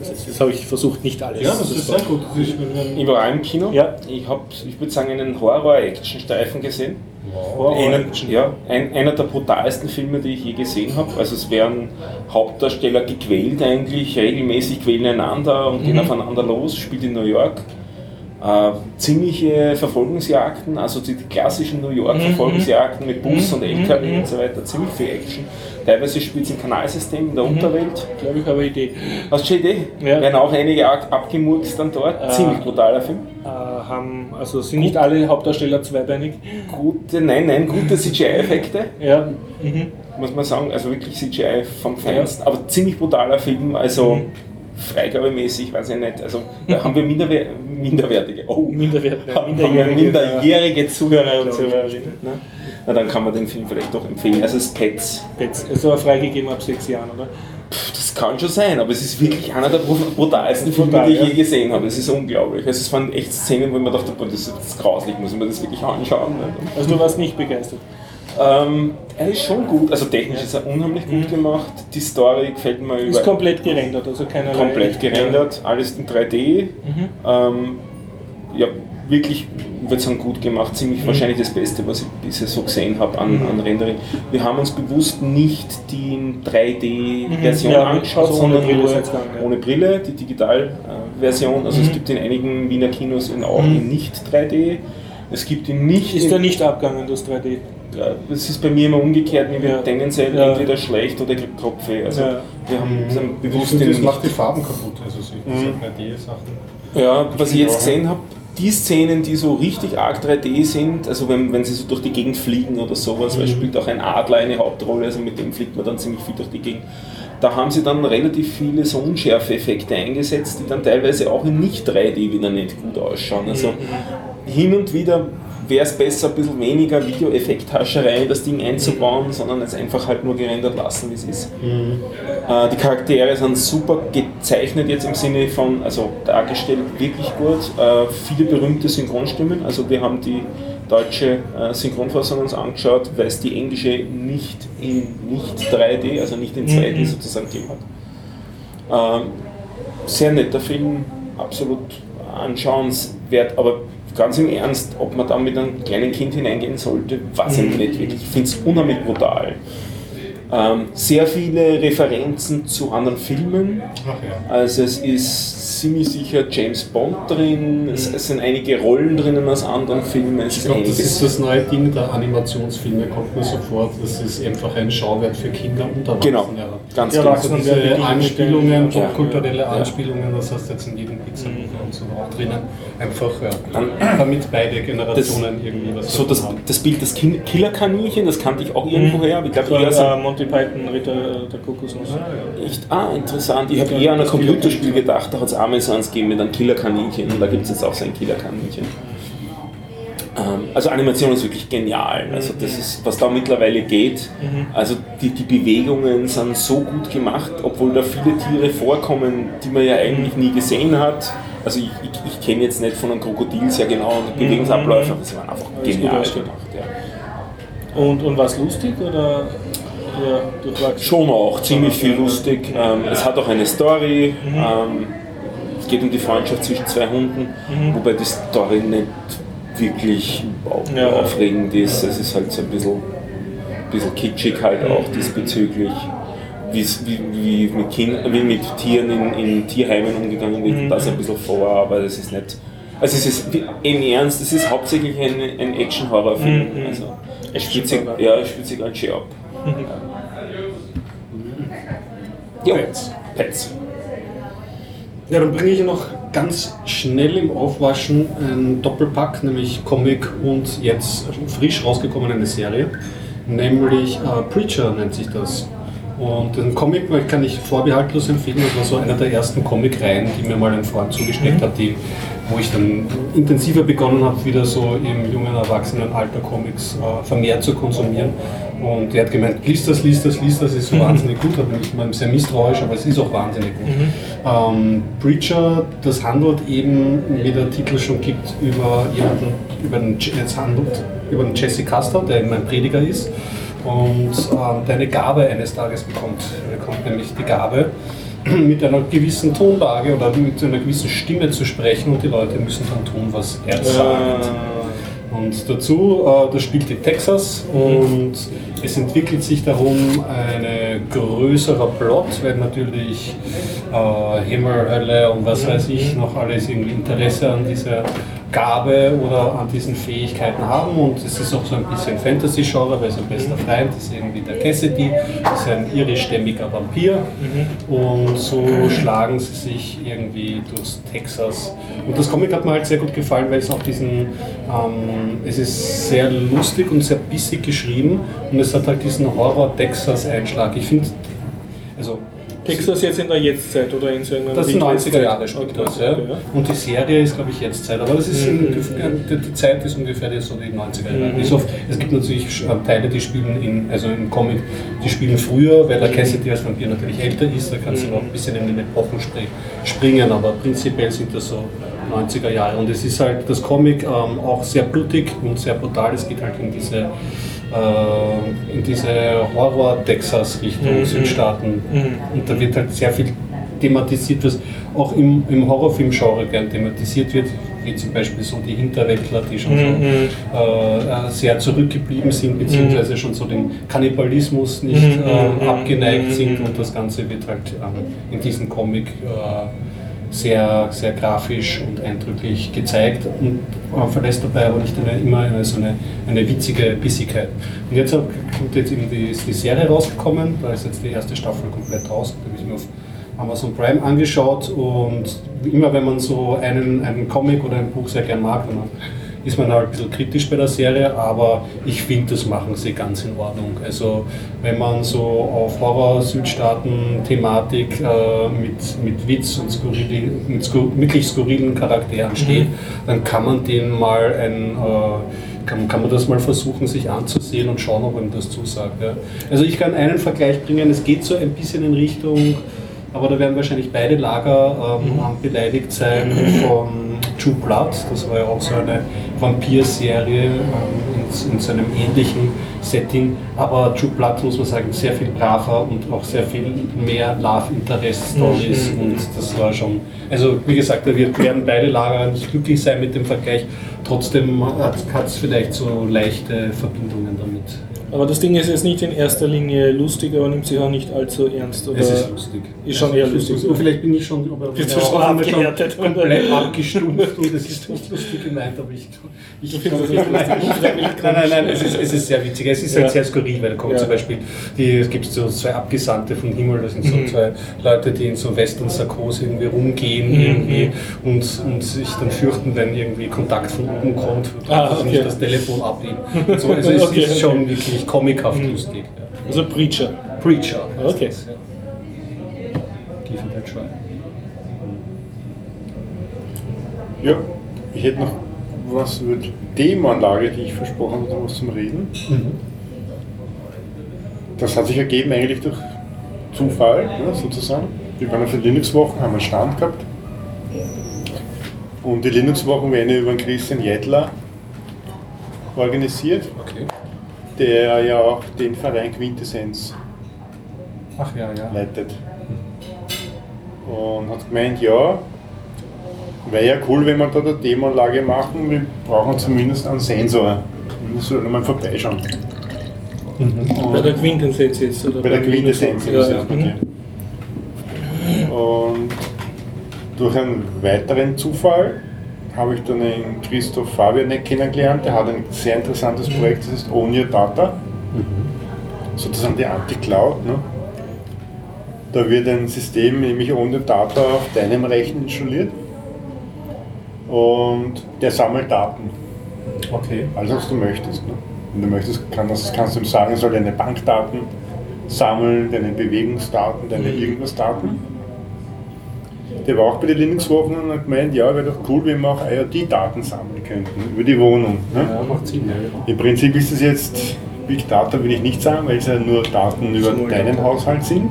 das habe ich versucht, nicht alles Ja, das zu ist sehr gut. Ich war auch im Kino. Ja. Ich habe, ich würde sagen, einen Horror-Action-Streifen gesehen. Horror- Einer, ja, ein, einer der brutalsten Filme, die ich je gesehen habe. Also es werden Hauptdarsteller gequält eigentlich, regelmäßig quälen einander und gehen aufeinander los, spielt in New York. Äh, ziemliche Verfolgungsjagden, also die, die klassischen New York-Verfolgungsjagden mit Bus und LKW und so weiter, ziemlich viel Action. Teilweise spielt es im Kanalsystem in der Unterwelt. Ich glaube, ich habe eine Idee. Hast du schon eine Idee? Ja. Werden auch einige ab- abgemurkst dann dort. Äh. Ziemlich brutaler Film. Äh, haben, also sind nicht alle Hauptdarsteller zweibeinig? Gute, nein, nein, gute CGI-Effekte. Ja. Mhm. muss man sagen, also wirklich CGI vom Feinsten, aber ziemlich brutaler Film, also Mhm. Freigabemäßig, weiß ich nicht, also da haben wir minderwer minderwertige, oh, Minderwert, haben wir minderjährige, minderjährige Zuhörer und. Zuhörerinnen. Ne? Na, dann kann man den Film vielleicht doch empfehlen. Also es ist Pets. Pets. Es war freigegeben ab sechs Jahren, oder? Pff, Das kann schon sein, aber es ist wirklich einer der brut- brutalsten Filme, Brutal, die ich ja. je gesehen habe. Es ist unglaublich. Also es waren echt Szenen, wo ich mir dachte, boah, das ist grauslich, muss ich mir das wirklich anschauen. Ne? Also du warst nicht begeistert. Ähm, er ist schon gut, also technisch ist er unheimlich gut gemacht. Die Story gefällt mir Ist über komplett gerendert, also keinerlei... komplett gerendert, alles in 3D. Ähm, ja, wirklich, ich würde sagen, gut gemacht. Ziemlich wahrscheinlich das Beste, was ich bisher so gesehen habe an, an Rendering. Wir haben uns bewusst nicht die in 3D-Version Ja, angeschaut, also ohne sondern Brille nur gegangen, ja. ohne Brille, die Digital-Version. Also es gibt in einigen Wiener Kinos in auch in nicht 3D. Es gibt ihn nicht Ist der nicht abgegangen, das 3D? ja, das ist bei mir immer umgekehrt, mir Ja. wird tendenziell Ja. entweder schlecht oder kriegt Kopfweh. Also Ja. wir haben Ich bewusst den das macht die. Farben kaputt. Also so diese 3D-Sachen. Ja, was ich jetzt gesehen habe, die Szenen, die so richtig arg 3D sind, also wenn, wenn sie so durch die Gegend fliegen oder sowas, weil spielt auch ein Adler eine Hauptrolle, also mit dem fliegt man dann ziemlich viel durch die Gegend. Da haben sie dann relativ viele so Unschärfe-Effekte eingesetzt, die dann teilweise auch in nicht 3D wieder nicht gut ausschauen. Also hin und wieder wäre es besser, ein bisschen weniger Videoeffekthascherei in das Ding einzubauen, sondern es einfach halt nur gerendert lassen, wie es ist. Äh, die Charaktere sind super gezeichnet jetzt im Sinne von, also dargestellt wirklich gut. Äh, viele berühmte Synchronstimmen. Also wir haben die deutsche äh, Synchronfassung uns angeschaut, weil es die englische nicht in nicht 3D, also nicht in 2D sozusagen gegeben hat. Ähm, sehr netter Film, absolut anschauenswert, aber ganz im Ernst, ob man da mit einem kleinen Kind hineingehen sollte, weiß ich nicht wirklich. Ich finde es unheimlich brutal. Ähm, sehr viele Referenzen zu anderen Filmen. Ach ja. Also es ist ziemlich sicher James Bond drin, es, es sind einige Rollen drinnen aus anderen Filmen. Es Ich glaube, das ist das neue Ding der Animationsfilme, kommt mir so vor. Das ist einfach ein Schauwert für Kinder und Erwachsene. Genau, ganz Die genau. Also werden diese Anspielungen, popkulturelle Ja. Anspielungen, das heißt jetzt in jedem Pixelbuch und so auch drinnen. Einfach, ja, Dann- damit beide Generationen irgendwie was So das, haben. das Bild des Killerkaninchen, das kannte ich auch irgendwo her, aber ich glaube, Das eher so war äh, Monty Python, Ritter der Kokosnuss. Echt? Ah, interessant. Ich habe eher an ein Computerspiel gedacht, da hat es eins gegeben mit einem Killerkaninchen und da gibt es jetzt auch so ein Killerkaninchen. Ähm, also Animation ist wirklich genial. Also das ist, was da mittlerweile geht. Also die, die Bewegungen sind so gut gemacht, obwohl da viele Tiere vorkommen, die man ja eigentlich nie gesehen hat. Also ich, ich, ich kenne jetzt nicht von einem Krokodil sehr genau die Bewegungsabläufe, aber sie waren einfach genial gemacht. Ja. Und, und war es lustig oder durchwachsen? Schon auch ziemlich viel lustig. Ähm, es hat auch eine Story. Ähm, es geht um die Freundschaft zwischen zwei Hunden, wobei die Story nicht wirklich Ja. aufregend ist. Es ist halt so ein bisschen, bisschen kitschig halt auch diesbezüglich. wie's- Wie, wie, mit kind, wie mit Tieren in, in Tierheimen umgegangen wird, das ein bisschen vor, aber das ist nicht. Also es ist im Ernst, es ist hauptsächlich ein, ein Action-Horror-Film. Mhm. Also es spielt sich, Action-Horror. ja, es spielt sich ganz schön ab. Ja. Pets. Pets. Ja, dann bringe ich noch ganz schnell im Aufwaschen einen Doppelpack, nämlich Comic und jetzt frisch rausgekommen eine Serie, nämlich äh, Preacher nennt sich das. Und den Comic kann ich vorbehaltlos empfehlen. Das war so einer der ersten Comic-Reihen, die mir mal ein Freund zugesteckt hat, die, wo ich dann intensiver begonnen habe, wieder so im jungen Erwachsenenalter Comics äh, vermehrt zu konsumieren. Und er hat gemeint, liest das, liest das, liest das, ist so wahnsinnig gut. Da bin ich mal sehr misstrauisch, aber es ist auch wahnsinnig gut. Ähm, Preacher, das handelt eben, wie der Titel schon gibt, über jemanden, über den, jetzt handelt über den Jesse Custer, der eben ein Prediger ist und ähm, der eine Gabe eines Tages bekommt. Er bekommt nämlich die Gabe, mit einer gewissen Tonlage oder mit einer gewissen Stimme zu sprechen und die Leute müssen dann tun, was er sagt. Und dazu, äh, das spielt in Texas und es entwickelt sich darum ein größerer Plot, weil natürlich äh, Himmel, Hölle und was weiß ich noch alles irgendwie Interesse an dieser Gabe oder an diesen Fähigkeiten haben. Und es ist auch so ein bisschen Fantasy-Genre, weil sein bester Freund ist irgendwie der Cassidy, ist ein irischstämmiger Vampir. Und so schlagen sie sich irgendwie durchs Texas. Und das Comic hat mir halt sehr gut gefallen, weil es auch diesen, ähm, es ist sehr lustig und sehr bissig geschrieben. Und es hat halt diesen Horror-Texas-Einschlag. Ich finde, also Texas jetzt in der Jetztzeit oder in so einer das sind 90er Wildwestzeit? Jahre spielt Okay, das, ja. Und die Serie ist, glaube ich, jetzt Zeit. Aber das ist Mhm. in, die, Zeit ist ungefähr so die 90er Jahre. Bis auf, es gibt natürlich äh, Teile, die spielen in, also im Comic, die spielen früher, weil der Cassidy als Vampir natürlich älter ist, da kannst du noch ein bisschen in den Epochen spring- springen, aber prinzipiell sind das so 90er Jahre. Und es ist halt das Comic ähm, auch sehr blutig und sehr brutal. Es geht halt in diese in diese Horror-Texas-Richtung, Mhm. Südstaaten. Mhm. Und da wird halt sehr viel thematisiert, was auch im, im Horrorfilm-Genre gern thematisiert wird, wie zum Beispiel so die Hinterwäldler, die schon so, Mhm. äh, äh, sehr zurückgeblieben sind, beziehungsweise schon so dem Kannibalismus nicht Mhm. äh, Mhm. abgeneigt Mhm. sind und das Ganze wird halt ähm, in diesem Comic äh, sehr, sehr grafisch und eindrücklich gezeigt und verlässt dabei aber nicht eine, immer eine, so eine, eine witzige Bissigkeit. Und jetzt kommt jetzt eben die, ist die Serie rausgekommen, da ist jetzt die erste Staffel komplett raus, da habe ich mir auf Amazon Prime angeschaut und immer wenn man so einen, einen Comic oder ein Buch sehr gern mag, dann ist man halt ein bisschen kritisch bei der Serie, aber ich finde, das machen sie ganz in Ordnung. Also wenn man so auf Horror-Südstaaten-Thematik äh, mit, mit Witz und skurrili, mit skur wirklich skurrilen Charakteren steht, dann kann man denen mal ein... Äh, kann, kann man das mal versuchen, sich anzusehen und schauen, ob einem das zusagt. Ja. Also ich kann einen Vergleich bringen, es geht so ein bisschen in Richtung, aber da werden wahrscheinlich beide Lager ähm, beleidigt sein von True Blood, das war ja auch so eine Vampir-Serie ähm, in, in so einem ähnlichen Setting, aber True Blood muss man sagen, sehr viel braver und auch sehr viel mehr Love-Interest-Stories. Und das war schon, also wie gesagt, da wird- werden beide Lager nicht glücklich sein mit dem Vergleich, trotzdem hat es vielleicht so leichte Verbindungen damit. Aber das Ding ist jetzt nicht in erster Linie lustig, aber nimmt sich auch nicht allzu ernst. Oder Es ist lustig. Ist schon Es eher ist lustig. Und vielleicht bin ich schon, aber ja, schon abgehärtet? komplett abgestumpft und es ist nicht lustig gemeint, aber ich, ich Du findest das nicht lustig? Nein, nein, nein, es ist, es ist sehr witzig. Es ist Ja. halt sehr skurril, weil da kommt Ja. zum Beispiel, die, es gibt so zwei Abgesandte vom Himmel, das sind so Mhm. zwei Leute, die in so Western-Sarkose irgendwie rumgehen Mhm. irgendwie und, und sich dann fürchten, wenn irgendwie Kontakt von oben kommt, Ah, dass sie okay. nicht das Telefon abnehmen. Und So, also es Okay, ist schon okay. Wirklich comichaft Mhm. lustig. Ja. Also Preacher. Preacher. Okay. das, ja. Give it a try. Ja, ich hätte noch was über die Demo-Anlage, die ich versprochen habe, was zum Reden. Das hat sich ergeben eigentlich durch Zufall, ja, sozusagen. Wir waren auf den Linux-Wochen, haben einen Stand gehabt. Und die Linux-Wochen werden über den Christian Jedler organisiert, Okay. Der ja auch den Verein Quintessenz Ach ja, ja. leitet. Und hat gemeint, ja, wäre ja cool, wenn wir da eine Demoanlage machen, wir brauchen zumindest einen Sensor. Wir sollen mal vorbeischauen. Bei der Quintessenz jetzt. Oder Bei der Quintessenz Ja, ist ja. es, okay. Und durch einen weiteren Zufall habe ich dann den Christoph Fabianek kennengelernt. Der hat ein sehr interessantes Projekt, das ist Own Your Data. Sozusagen die Anti-Cloud. Ne? Da wird ein System, nämlich Own Your Data, auf deinem Rechner installiert. Und der sammelt Daten. Okay. Alles, was du möchtest. Ne? Wenn du möchtest, kann das, kannst du ihm sagen, er soll deine Bankdaten sammeln, deine Bewegungsdaten, deine Mhm. irgendwas Daten. Der war auch bei den Linux-Wochen und hat gemeint, ja, wäre doch cool, wenn wir auch IoT-Daten sammeln könnten über die Wohnung. Ne? Ja, macht Sinn, ja. Im Prinzip ist es jetzt Big Data, will ich nicht sagen, weil es ja nur Daten über deinen Data. Haushalt sind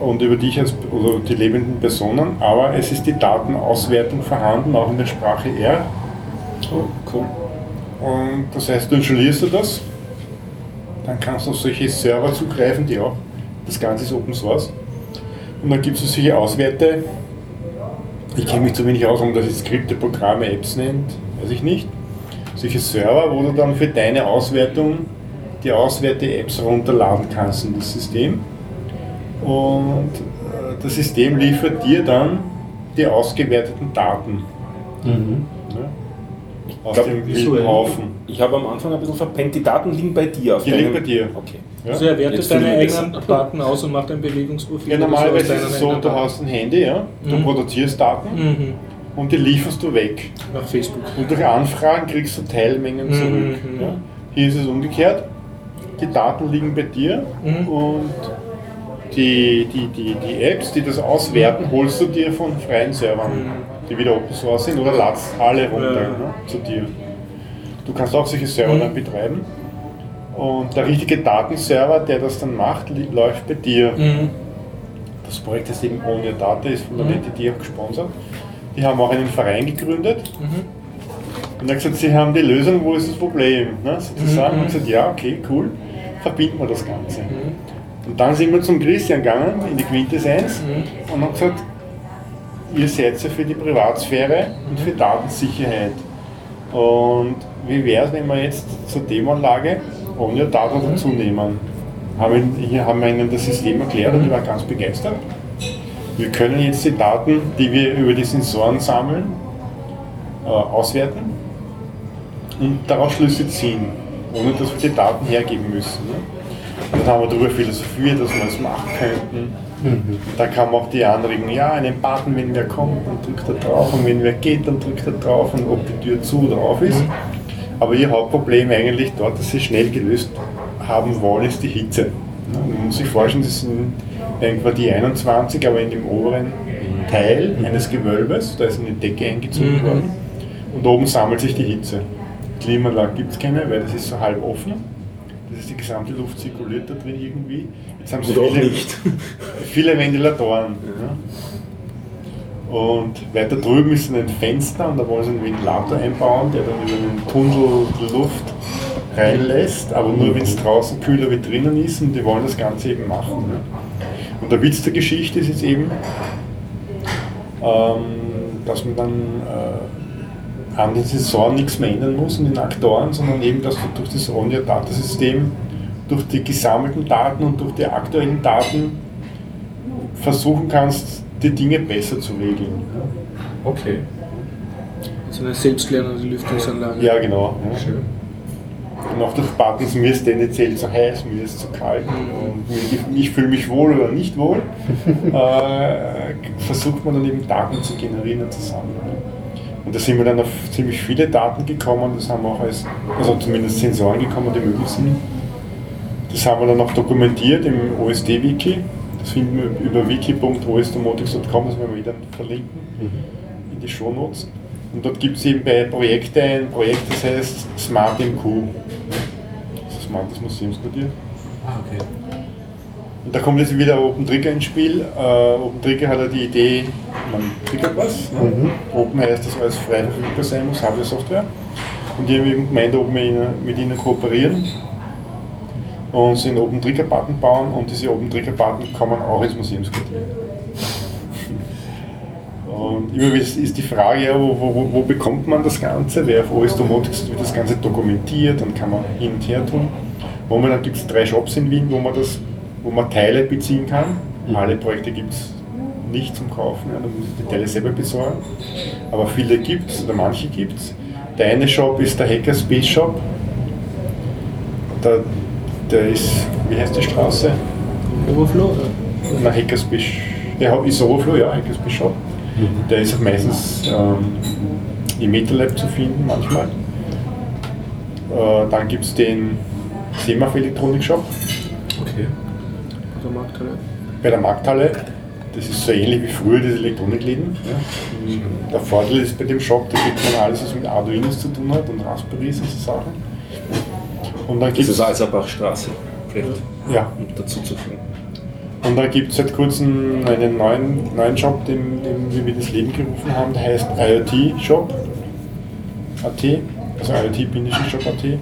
und über dich als oder die lebenden Personen, aber es ist die Datenauswertung vorhanden, auch in der Sprache R. Oh, cool. Und das heißt, du installierst du das, dann kannst du auf solche Server zugreifen, die auch, das Ganze ist Open Source. Und dann gibt es solche Auswerte, ich kenne mich zu wenig aus, um das jetzt Skripte, Programme, Apps nennt, weiß ich nicht. Solche Server, wo du dann für deine Auswertung die Auswerte-Apps runterladen kannst in das System. Und äh, das System liefert dir dann die ausgewerteten Daten Mhm. ne? aus glaub, dem wilden Haufen. Ich habe am Anfang ein bisschen verpennt, die Daten liegen bei dir. Auf Die liegen bei dir. Okay. Ja? Also er wertet Jetzt deine eigenen Daten aus und macht ein Bewegungsprofil. Ja, normalerweise ist es so, du Daten. hast ein Handy, ja, du Mhm. produzierst Daten Mhm. und die lieferst du weg. Nach Facebook. Und durch Anfragen kriegst du Teilmengen Mhm. zurück. Ja. Hier ist es umgekehrt. Die Daten liegen bei dir Mhm. und die, die, die, die Apps, die das auswerten, holst du dir von freien Servern, Mhm. die wieder Open Source sind, oder ladst alle runter Ja. ne, zu dir. Du kannst auch solche Server Mhm. dann betreiben. Und der richtige Datenserver, der das dann macht, läuft bei dir. Mhm. Das Projekt ist eben Own Your Data, ist von der Mhm. NTT auch gesponsert. Die haben auch einen Verein gegründet Mhm. und hat gesagt, sie haben die Lösung, wo ist das Problem? Ne, sozusagen. Mhm. Und gesagt, ja, okay, cool, verbinden wir das Ganze. Mhm. Und dann sind wir zum Christian gegangen, in die Quintessenz, Mhm. und haben gesagt, ihr seid ja für die Privatsphäre und für Datensicherheit. Und wie wäre es, wenn wir jetzt zur Demoanlage ohne Data dazu nehmen? Haben Hier haben wir ihnen das System erklärt und die waren ganz begeistert. Wir können jetzt die Daten, die wir über die Sensoren sammeln, äh, auswerten und daraus Schlüsse ziehen, ohne dass wir die Daten hergeben müssen. Ne? Dann haben wir darüber philosophiert, dass wir es machen könnten. Da kam auch die Anregung, ja, einen Button, wenn wer kommt, dann drückt er drauf und wenn wer geht, dann drückt er drauf und ob die Tür zu oder auf ist. Aber ihr Hauptproblem eigentlich dort, das sie schnell gelöst haben wollen, ist die Hitze. Man muss sich vorstellen, das sind ein Quartier 21, aber in dem oberen Teil eines Gewölbes, da ist eine Decke eingezogen Mhm. worden und oben sammelt sich die Hitze. Klimaanlage gibt es keine, weil das ist so halb offen. Das ist die gesamte Luft zirkuliert da drin irgendwie. Jetzt haben sie Oder viele, viele Ventilatoren. Ja. Und weiter drüben ist ein Fenster und da wollen sie einen Ventilator einbauen, der dann über einen Tunnel Luft reinlässt, aber nur wenn es draußen kühler wie drinnen ist und die wollen das Ganze eben machen. Ne? Und der Witz der Geschichte ist jetzt eben, ähm, dass man dann äh, an den Sensoren nichts mehr ändern muss und den Aktoren, sondern eben, dass du durch das Only-Datasystem, durch die gesammelten Daten und durch die aktuellen Daten versuchen kannst, die Dinge besser zu regeln. Okay. So eine selbstlernende Lüftungsanlage. Ja, genau. Ja. Schön. Und auch durch Buttons, mir ist tendenziell zu heiß, mir ist zu kalt und mir- ich fühle mich wohl oder nicht wohl, äh, versucht man dann eben Daten zu generieren und zu sammeln. Und da sind wir dann auf ziemlich viele Daten gekommen, das haben wir auch als, also zumindest Sensoren gekommen, die möglich sind. Das haben wir dann auch dokumentiert im OSD-Wiki. Das finden wir über wiki.osdomotics.com, das werden wir wieder verlinken in die Shownotes. Und dort gibt es eben bei Projekten ein Projekt, das heißt Smart MQ. Das ist Smartes Museumsquartier. Ah, okay. Und da kommt jetzt wieder Open Trigger ins Spiel. Äh, Open Trigger hat ja die Idee, man triggert was. Ne? Open heißt, dass alles frei verfügbar sein muss, Hardware-Software. Und die haben eben gemeint, ob wir mit ihnen kooperieren und sie einen Open Trigger Button bauen und diese Open Trigger Button kommen auch ins Museumsquartier. Und immer ist ist die Frage, wo, wo, wo bekommt man das Ganze? Wer auf OS Domotics wird das Ganze dokumentiert, dann kann man hin und her tun. Momentan gibt es drei Shops in Wien, wo man, das, wo man Teile beziehen kann. Alle Projekte gibt es nicht zum Kaufen, ja, da muss ich die Teile selber besorgen. Aber viele gibt es, oder manche gibt es. Der eine Shop ist der Hackerspace Shop. Der, der ist, wie heißt die Straße? Overflow? Na, Hackerspace, der ist Overflow, ja, Hackerspace Shop. Der ist auch meistens ähm, im MetaLab zu finden, manchmal. Äh, dann gibt es den Semaf Elektronik Shop. Okay. Markthalle. bei der Markthalle. Das ist so ähnlich wie früher diese Elektronikläden. Ja. Der Vorteil ist bei dem Shop, da gibt man alles, was mit Arduinos zu tun hat und Raspberries und so Sachen. Und dann Das gibt ist es Alserbachstraße, vielleicht ja, um dazu zu fügen. und dann gibt's seit kurzem einen neuen, neuen Shop, den, den wir mit ins Leben gerufen haben, der heißt IoT Shop. AT, also IoT-Shop.at.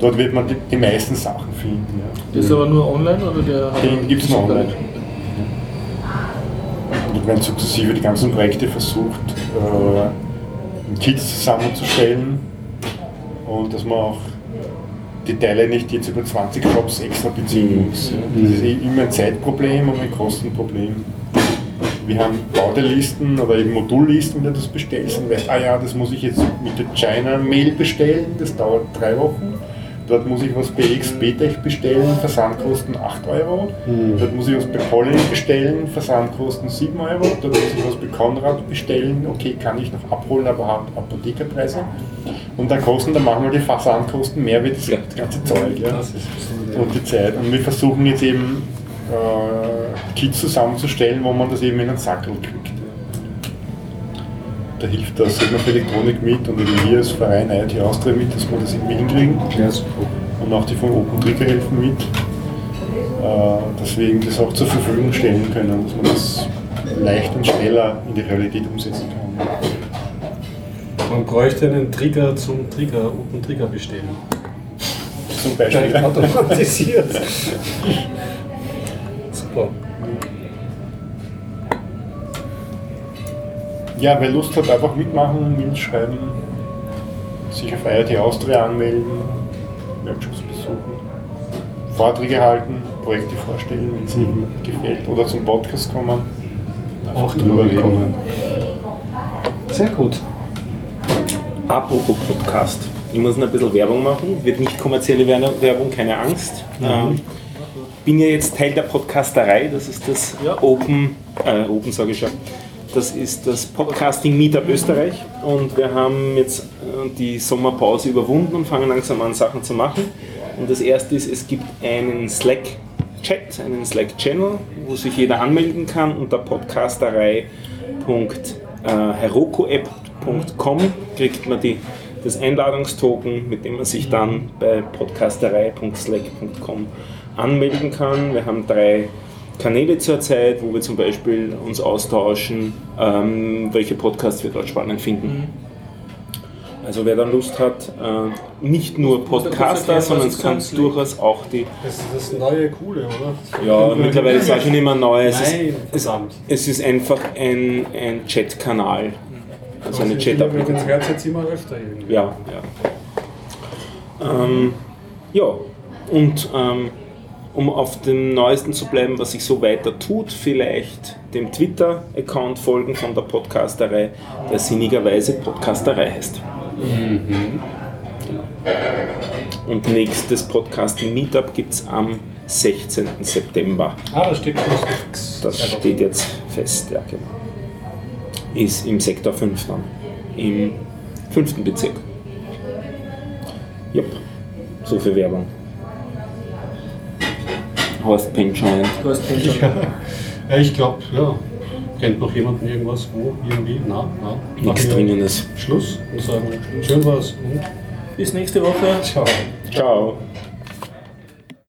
Dort wird man die, die meisten Sachen finden. Ja. Das ist aber nur online oder der hat Den gibt es nur online. Und werden sukzessive die ganzen Projekte versucht, äh, Kits zusammenzustellen und dass man auch die Teile nicht jetzt über 20 Shops extra beziehen muss. Das ist eh immer ein Zeitproblem und ein Kostenproblem. Wir haben Bauteillisten oder eben Modullisten, wenn du das bestellst und weißt, ah ja, das muss ich jetzt mit der China-Mail bestellen, das dauert drei Wochen. Dort muss ich was bei XBTech bestellen, Versandkosten 8 Euro. Dort muss ich was bei Pollen bestellen, Versandkosten 7 Euro. Dort muss ich was bei Konrad bestellen, okay, kann ich noch abholen, aber hat Apothekerpreise. Und dann kosten dann manchmal die Versandkosten mehr wie das ganze Zeug. Ja. Und die Zeit. Und wir versuchen jetzt eben äh, Kits zusammenzustellen, wo man das eben in einen Sackel kriegt. Da hilft das Sigma für Elektronik mit und eben wir als Verein IoT Austria mit, dass wir das irgendwie hinkriegen. Und auch die von Open Trigger helfen mit, äh, dass wir eben das auch zur Verfügung stellen können, dass man das leicht und schneller in die Realität umsetzen kann. Man bräuchte einen Trigger zum Trigger, Open Trigger bestellen. Zum Beispiel. Automatisiert. Ja, wer Lust hat, einfach mitmachen, mitschreiben, sich auf IoT Austria anmelden, Workshops besuchen, Vorträge halten, Projekte vorstellen, wenn es Ihnen gefällt, oder zum Podcast kommen. Auch drüber reden. gekommen. Sehr gut. Apropos Podcast. Ich muss noch ein bisschen Werbung machen. Wird nicht kommerzielle Wer- Werbung, keine Angst. Ähm, bin ja jetzt Teil der Podcasterei. Das ist das Ja. Open, äh, Open sage ich schon. Das ist das Podcasting Meetup Österreich. Und wir haben jetzt äh, die Sommerpause überwunden und fangen langsam an, Sachen zu machen. Und das erste ist, es gibt einen Slack-Chat, einen Slack-Channel, wo sich jeder anmelden kann unter podcasterei.heroku-app.com kriegt man die, das Einladungstoken, mit dem man sich dann bei podcasterei.slack.com anmelden kann. Wir haben drei Kanäle zurzeit, wo wir zum Beispiel uns austauschen, ähm, welche Podcasts wir dort spannend finden. Also wer dann Lust hat, äh, nicht nur Podcaster, sondern ist es kann durchaus auch die Das ist das neue Coole, oder? ja, mittlerweile ist es auch schon immer neu. Es ist, Nein, es, verdammt. es ist einfach ein, ein Chat-Kanal. Also eine Chat-Applikation. hört es jetzt immer öfter irgendwie. Ja, ja. Ähm, ja, und ähm, um auf dem Neuesten zu bleiben, was sich so weiter tut, vielleicht dem Twitter-Account folgen von der Podcasterei, der sinnigerweise Podcasterei heißt. Und nächstes Podcasting-Meetup gibt es am 16. September. Ah, da steht fix. Das steht jetzt fest, ja genau. Ist im Sektor 5 dann. Im 5. Bezirk. Jupp. So viel Werbung. Horst hast den schon. Ja, ich glaube, ja. Kennt noch jemanden irgendwas? Wo? Irgendwie? Na, na. Nichts Dringendes. Schluss und sagen, schön war's und Bis nächste Woche. ciao. Ciao.